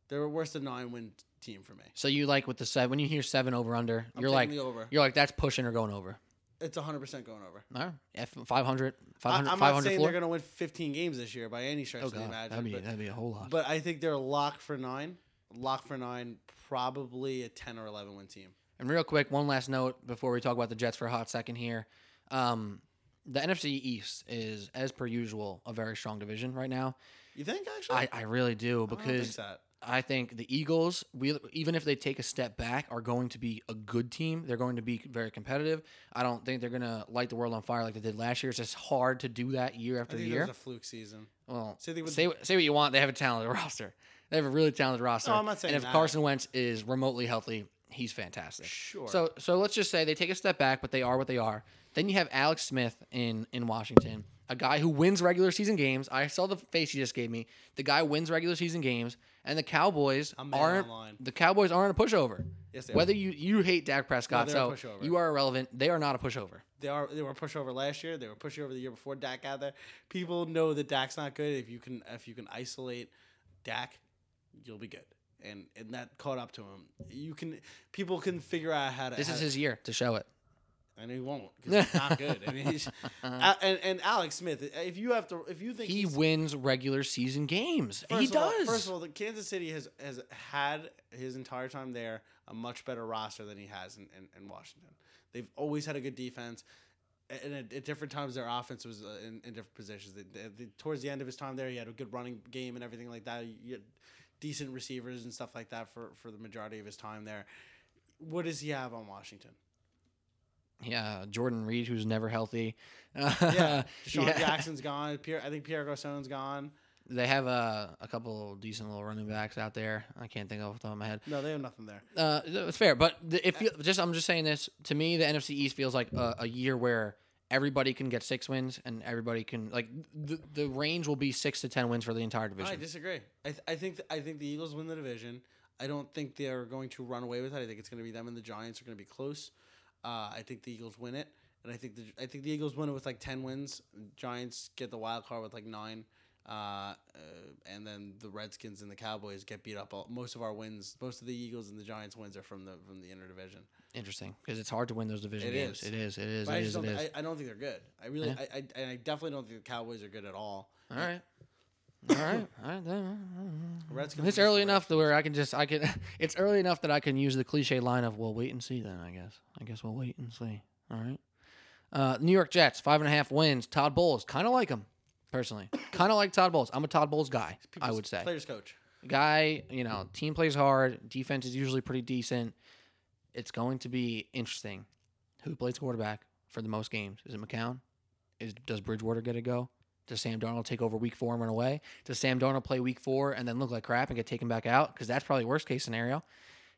[SPEAKER 2] They're a worst a nine win team for me.
[SPEAKER 1] So you like with the seven when you hear seven over under,
[SPEAKER 2] I'm
[SPEAKER 1] you're like
[SPEAKER 2] the over.
[SPEAKER 1] you're like that's pushing or going over.
[SPEAKER 2] It's 100 percent going over.
[SPEAKER 1] All right, F 500,
[SPEAKER 2] I,
[SPEAKER 1] 500,
[SPEAKER 2] I'm not
[SPEAKER 1] 500
[SPEAKER 2] saying
[SPEAKER 1] floor.
[SPEAKER 2] they're going to win 15 games this year by any stretch
[SPEAKER 1] oh
[SPEAKER 2] of the imagination.
[SPEAKER 1] that'd be
[SPEAKER 2] but,
[SPEAKER 1] that'd be a whole lot.
[SPEAKER 2] but I think they're locked for nine. Locked for nine, probably a 10 or 11 win team.
[SPEAKER 1] And real quick, one last note before we talk about the Jets for a hot second here. Um, the NFC East is, as per usual, a very strong division right now.
[SPEAKER 2] You think actually?
[SPEAKER 1] I, I really do
[SPEAKER 2] I don't think
[SPEAKER 1] because. I think the Eagles, we, even if they take a step back, are going to be a good team. They're going to be very competitive. I don't think they're going to light the world on fire like they did last year. It's just hard to do that year
[SPEAKER 2] I
[SPEAKER 1] after
[SPEAKER 2] think it
[SPEAKER 1] year.
[SPEAKER 2] was a fluke season.
[SPEAKER 1] well,
[SPEAKER 2] with-
[SPEAKER 1] say, say what you want. They have a talented *laughs* roster. They have a really talented roster.
[SPEAKER 2] I'm not saying
[SPEAKER 1] and if
[SPEAKER 2] that.
[SPEAKER 1] Carson Wentz is remotely healthy, he's fantastic.
[SPEAKER 2] Sure.
[SPEAKER 1] So so let's just say they take a step back, but they are what they are. Then you have Alex Smith in in Washington, a guy who wins regular season games. I saw the face he just gave me. The guy wins regular season games, and the Cowboys aren't
[SPEAKER 2] online.
[SPEAKER 1] the Cowboys aren't a pushover.
[SPEAKER 2] Yes, they are.
[SPEAKER 1] Whether you you hate Dak Prescott,
[SPEAKER 2] they're
[SPEAKER 1] so you are irrelevant. They are not a pushover.
[SPEAKER 2] They are they were a pushover last year. They were pushover the year before Dak got there. People know that Dak's not good. If you can if you can isolate Dak, you'll be good. And and that caught up to him. You can people can figure out how to.
[SPEAKER 1] This
[SPEAKER 2] how
[SPEAKER 1] is his year to show it.
[SPEAKER 2] And he won't because he's not good. I mean, he's, *laughs* A- and and Alex Smith. If you have to, if you think
[SPEAKER 1] He wins regular season games. He
[SPEAKER 2] of all-
[SPEAKER 1] does.
[SPEAKER 2] first of all, the Kansas City has has had his entire time there a much better roster than he has in, in, in Washington. They've always had a good defense. And at, at different times, their offense was uh, in, in different positions. They, they- they- towards the end of his time there, he had a good running game and everything like that. Decent receivers and stuff like that for, for the majority of his time there. What does he have on Washington?
[SPEAKER 1] Yeah, Jordan Reed, who's never healthy. *laughs*
[SPEAKER 2] Yeah, DeSean
[SPEAKER 1] Yeah.
[SPEAKER 2] Jackson's gone. Pierre, I think Pierre Garcon's gone.
[SPEAKER 1] They have a, a couple decent little running backs out there. I can't think of off the top of my head.
[SPEAKER 2] No, they have nothing there.
[SPEAKER 1] Uh, it's fair, but if you, just I'm just saying this to me, the NFC East feels like a, a year where everybody can get six wins and everybody can like the, the range will be six to ten wins for the entire division.
[SPEAKER 2] I disagree. I, th- I think th- I think the Eagles win the division. I don't think they're going to run away with it. I think it's going to be them and the Giants are going to be close. Uh, I think the Eagles win it, and I think the I think the Eagles win it with like ten wins. Giants get the wild card with like nine, uh, uh, and then the Redskins and the Cowboys get beat up. All, most of our wins, most of the Eagles and the Giants wins are from the from the interdivision.
[SPEAKER 1] Interesting because it's hard to win those division
[SPEAKER 2] It
[SPEAKER 1] games.
[SPEAKER 2] is.
[SPEAKER 1] It is. It is.
[SPEAKER 2] But I
[SPEAKER 1] It
[SPEAKER 2] just
[SPEAKER 1] is.
[SPEAKER 2] don't.
[SPEAKER 1] It is.
[SPEAKER 2] I, I don't think they're good. I really.
[SPEAKER 1] Yeah.
[SPEAKER 2] I, I and I definitely don't think the Cowboys are good at all.
[SPEAKER 1] All right. All right. All right.
[SPEAKER 2] Redskins
[SPEAKER 1] It's early enough to where I can just I can. *laughs* It's early enough that I can use the cliche line of "Well, wait and see." Then I guess. I guess we'll wait and see. All right. Uh, New York Jets five and a half wins. Todd Bowles kind of like him personally. *coughs* kind of like Todd Bowles. I'm a Todd Bowles guy. I would say
[SPEAKER 2] players coach.
[SPEAKER 1] guy. You know, team plays hard. Defense is usually pretty decent. It's going to be interesting. Who plays quarterback for the most games? Is it McCown? Is does Bridgewater get a go? Does Sam Darnold take over week four and run away? Does Sam Darnold play week four and then look like crap and get taken back out? Because that's probably worst case scenario.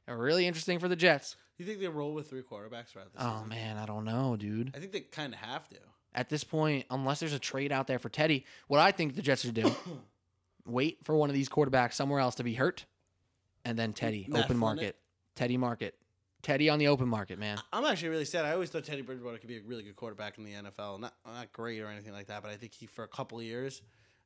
[SPEAKER 1] And really interesting for the Jets.
[SPEAKER 2] Do you think they roll with three quarterbacks the
[SPEAKER 1] Oh
[SPEAKER 2] season?
[SPEAKER 1] man, I don't know, dude.
[SPEAKER 2] I think they kind of have to.
[SPEAKER 1] At this point, unless there's a trade out there for Teddy, what I think the Jets should do, *coughs* wait for one of these quarterbacks somewhere else to be hurt, and then Teddy
[SPEAKER 2] Matt
[SPEAKER 1] open
[SPEAKER 2] Flynn
[SPEAKER 1] market, Teddy market, Teddy on the open market, man.
[SPEAKER 2] I'm actually really sad. I always thought Teddy Bridgewater could be a really good quarterback in the NFL. Not not great or anything like that, but I think he for a couple years,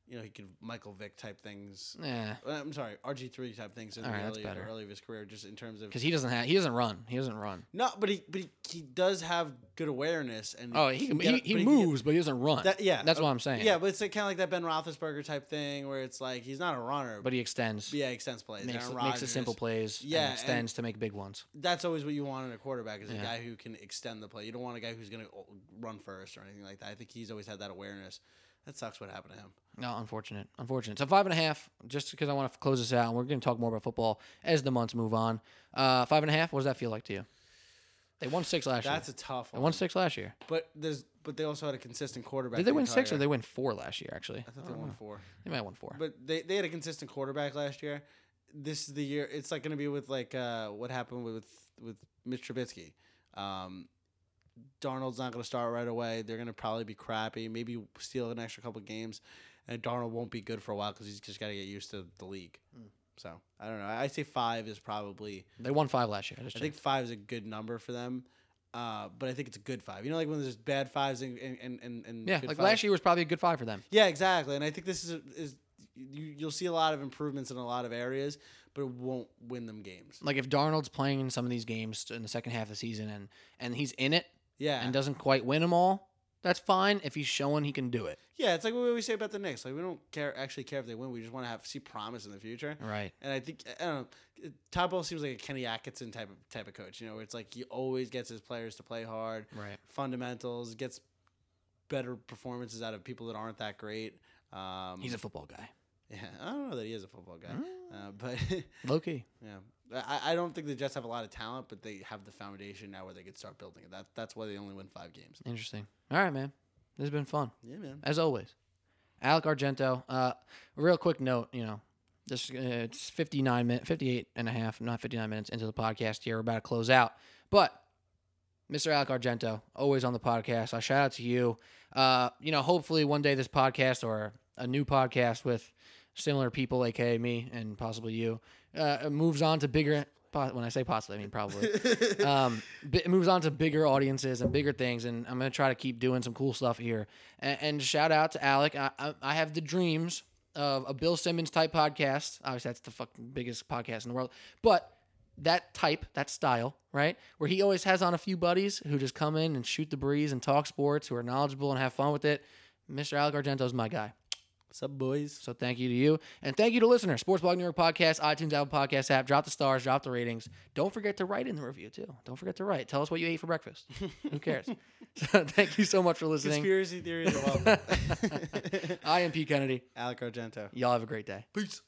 [SPEAKER 2] you know, he could Michael Vick type things.
[SPEAKER 1] Yeah,
[SPEAKER 2] Uh, I'm sorry, RG three type things in
[SPEAKER 1] All
[SPEAKER 2] the
[SPEAKER 1] right,
[SPEAKER 2] early, early of his career, just in terms of
[SPEAKER 1] because he doesn't have he doesn't run. He doesn't run.
[SPEAKER 2] no, but he but he, he does have good awareness and
[SPEAKER 1] Oh, he
[SPEAKER 2] can
[SPEAKER 1] he, he,
[SPEAKER 2] get-
[SPEAKER 1] moves, but he doesn't run.
[SPEAKER 2] That, yeah,
[SPEAKER 1] that's
[SPEAKER 2] uh,
[SPEAKER 1] what I'm saying.
[SPEAKER 2] Yeah, but it's like, kind of like that Ben Roethlisberger type thing where it's like he's not a runner,
[SPEAKER 1] but he extends.
[SPEAKER 2] yeah, he extends plays.
[SPEAKER 1] Makes,
[SPEAKER 2] Aaron
[SPEAKER 1] makes
[SPEAKER 2] Rodgers.
[SPEAKER 1] simple plays.
[SPEAKER 2] Yeah,
[SPEAKER 1] extends to make big ones.
[SPEAKER 2] That's always what you want in a quarterback is a guy who can extend the play. You don't want a guy who's going to run first or anything like that. I think he's always had that awareness. That sucks what happened to him.
[SPEAKER 1] No, unfortunate, unfortunate. So five and a half, just because I want to close this out, and we're going to talk more about football as the months move on. Uh, five and a half. What does that feel like to you? They won six last year.
[SPEAKER 2] That's a tough
[SPEAKER 1] They
[SPEAKER 2] one.
[SPEAKER 1] won six last year.
[SPEAKER 2] But there's but they also had a consistent quarterback.
[SPEAKER 1] Did they
[SPEAKER 2] the
[SPEAKER 1] win six or
[SPEAKER 2] entire-
[SPEAKER 1] they win four last year? Actually,
[SPEAKER 2] I thought they won four.
[SPEAKER 1] They might have won four.
[SPEAKER 2] But they, they had a consistent quarterback last year. This is the year. It's like going to be with like uh, what happened with with Mitch Trubisky. Um, Darnold's not going to start right away. They're going to probably be crappy. Maybe steal an extra couple games, and Darnold won't be good for a while because he's just got to get used to the league.
[SPEAKER 1] Hmm.
[SPEAKER 2] So I don't know. I say five is probably.
[SPEAKER 1] They won five last year. I, just
[SPEAKER 2] I think five is a good number for them. Uh, but I think it's a good five. You know, like when there's bad fives and and and, and, and
[SPEAKER 1] yeah,
[SPEAKER 2] good
[SPEAKER 1] like
[SPEAKER 2] fives?
[SPEAKER 1] last year was probably a good five for them.
[SPEAKER 2] Yeah, exactly. And I think this is is you, you'll see a lot of improvements in a lot of areas, but it won't win them games.
[SPEAKER 1] Like if Darnold's playing in some of these games in the second half of the season and and he's in it
[SPEAKER 2] Yeah,
[SPEAKER 1] and doesn't quite win them all, that's fine if he's showing he can do it.
[SPEAKER 2] yeah. It's like what we always say about the Knicks. Like we don't care actually care if they win. We just want to have see promise in the future.
[SPEAKER 1] Right.
[SPEAKER 2] And I think I don't know. Todd Bowles seems like a Kenny Atkinson type of type of coach. You know, where it's like he always gets his players to play hard,
[SPEAKER 1] Right.
[SPEAKER 2] fundamentals, gets better performances out of people that aren't that great. Um,
[SPEAKER 1] He's a football guy.
[SPEAKER 2] yeah. I don't know that he is a football guy, uh, but *laughs*
[SPEAKER 1] Low key.
[SPEAKER 2] Yeah, I, I don't think the Jets have a lot of talent, but they have the foundation now where they could start building it. That that's why they only win five games.
[SPEAKER 1] Interesting. All right, man. This has been fun.
[SPEAKER 2] Yeah, man.
[SPEAKER 1] as always. Alec Argento. Uh, real quick note, you know, this uh, it's 59 minutes, 58 and a half, not 59 minutes into the podcast here. We're about to close out, but Mr. Alec Argento, always on the podcast. I shout out to you. Uh, you know, hopefully one day this podcast or a new podcast with similar people, aka me and possibly you, uh, moves on to bigger. When I say possibly, I mean probably. *laughs* um, moves on to bigger audiences and bigger things, and I'm gonna try to keep doing some cool stuff here. And, and shout out to Alec. I, I, I have the dreams of a Bill Simmons type podcast. Obviously, that's the fucking biggest podcast in the world. But that type, that style, right? Where he always has on a few buddies who just come in and shoot the breeze and talk sports, who are knowledgeable and have fun with it. Mr. Alec Argento is my guy.
[SPEAKER 2] What's up, boys?
[SPEAKER 1] So thank you to you. And thank you to listeners. Sports Blog New York Podcast, iTunes, Apple Podcast app. Drop the stars, drop the ratings. Don't forget to write in the review, too. Don't forget to write. Tell us what you ate for breakfast. Who cares? *laughs* *laughs* so thank you so much for listening.
[SPEAKER 2] Conspiracy theories are welcome. *laughs*
[SPEAKER 1] I am Pete Kennedy.
[SPEAKER 2] Alec Argento.
[SPEAKER 1] Y'all have a great day.
[SPEAKER 2] Peace.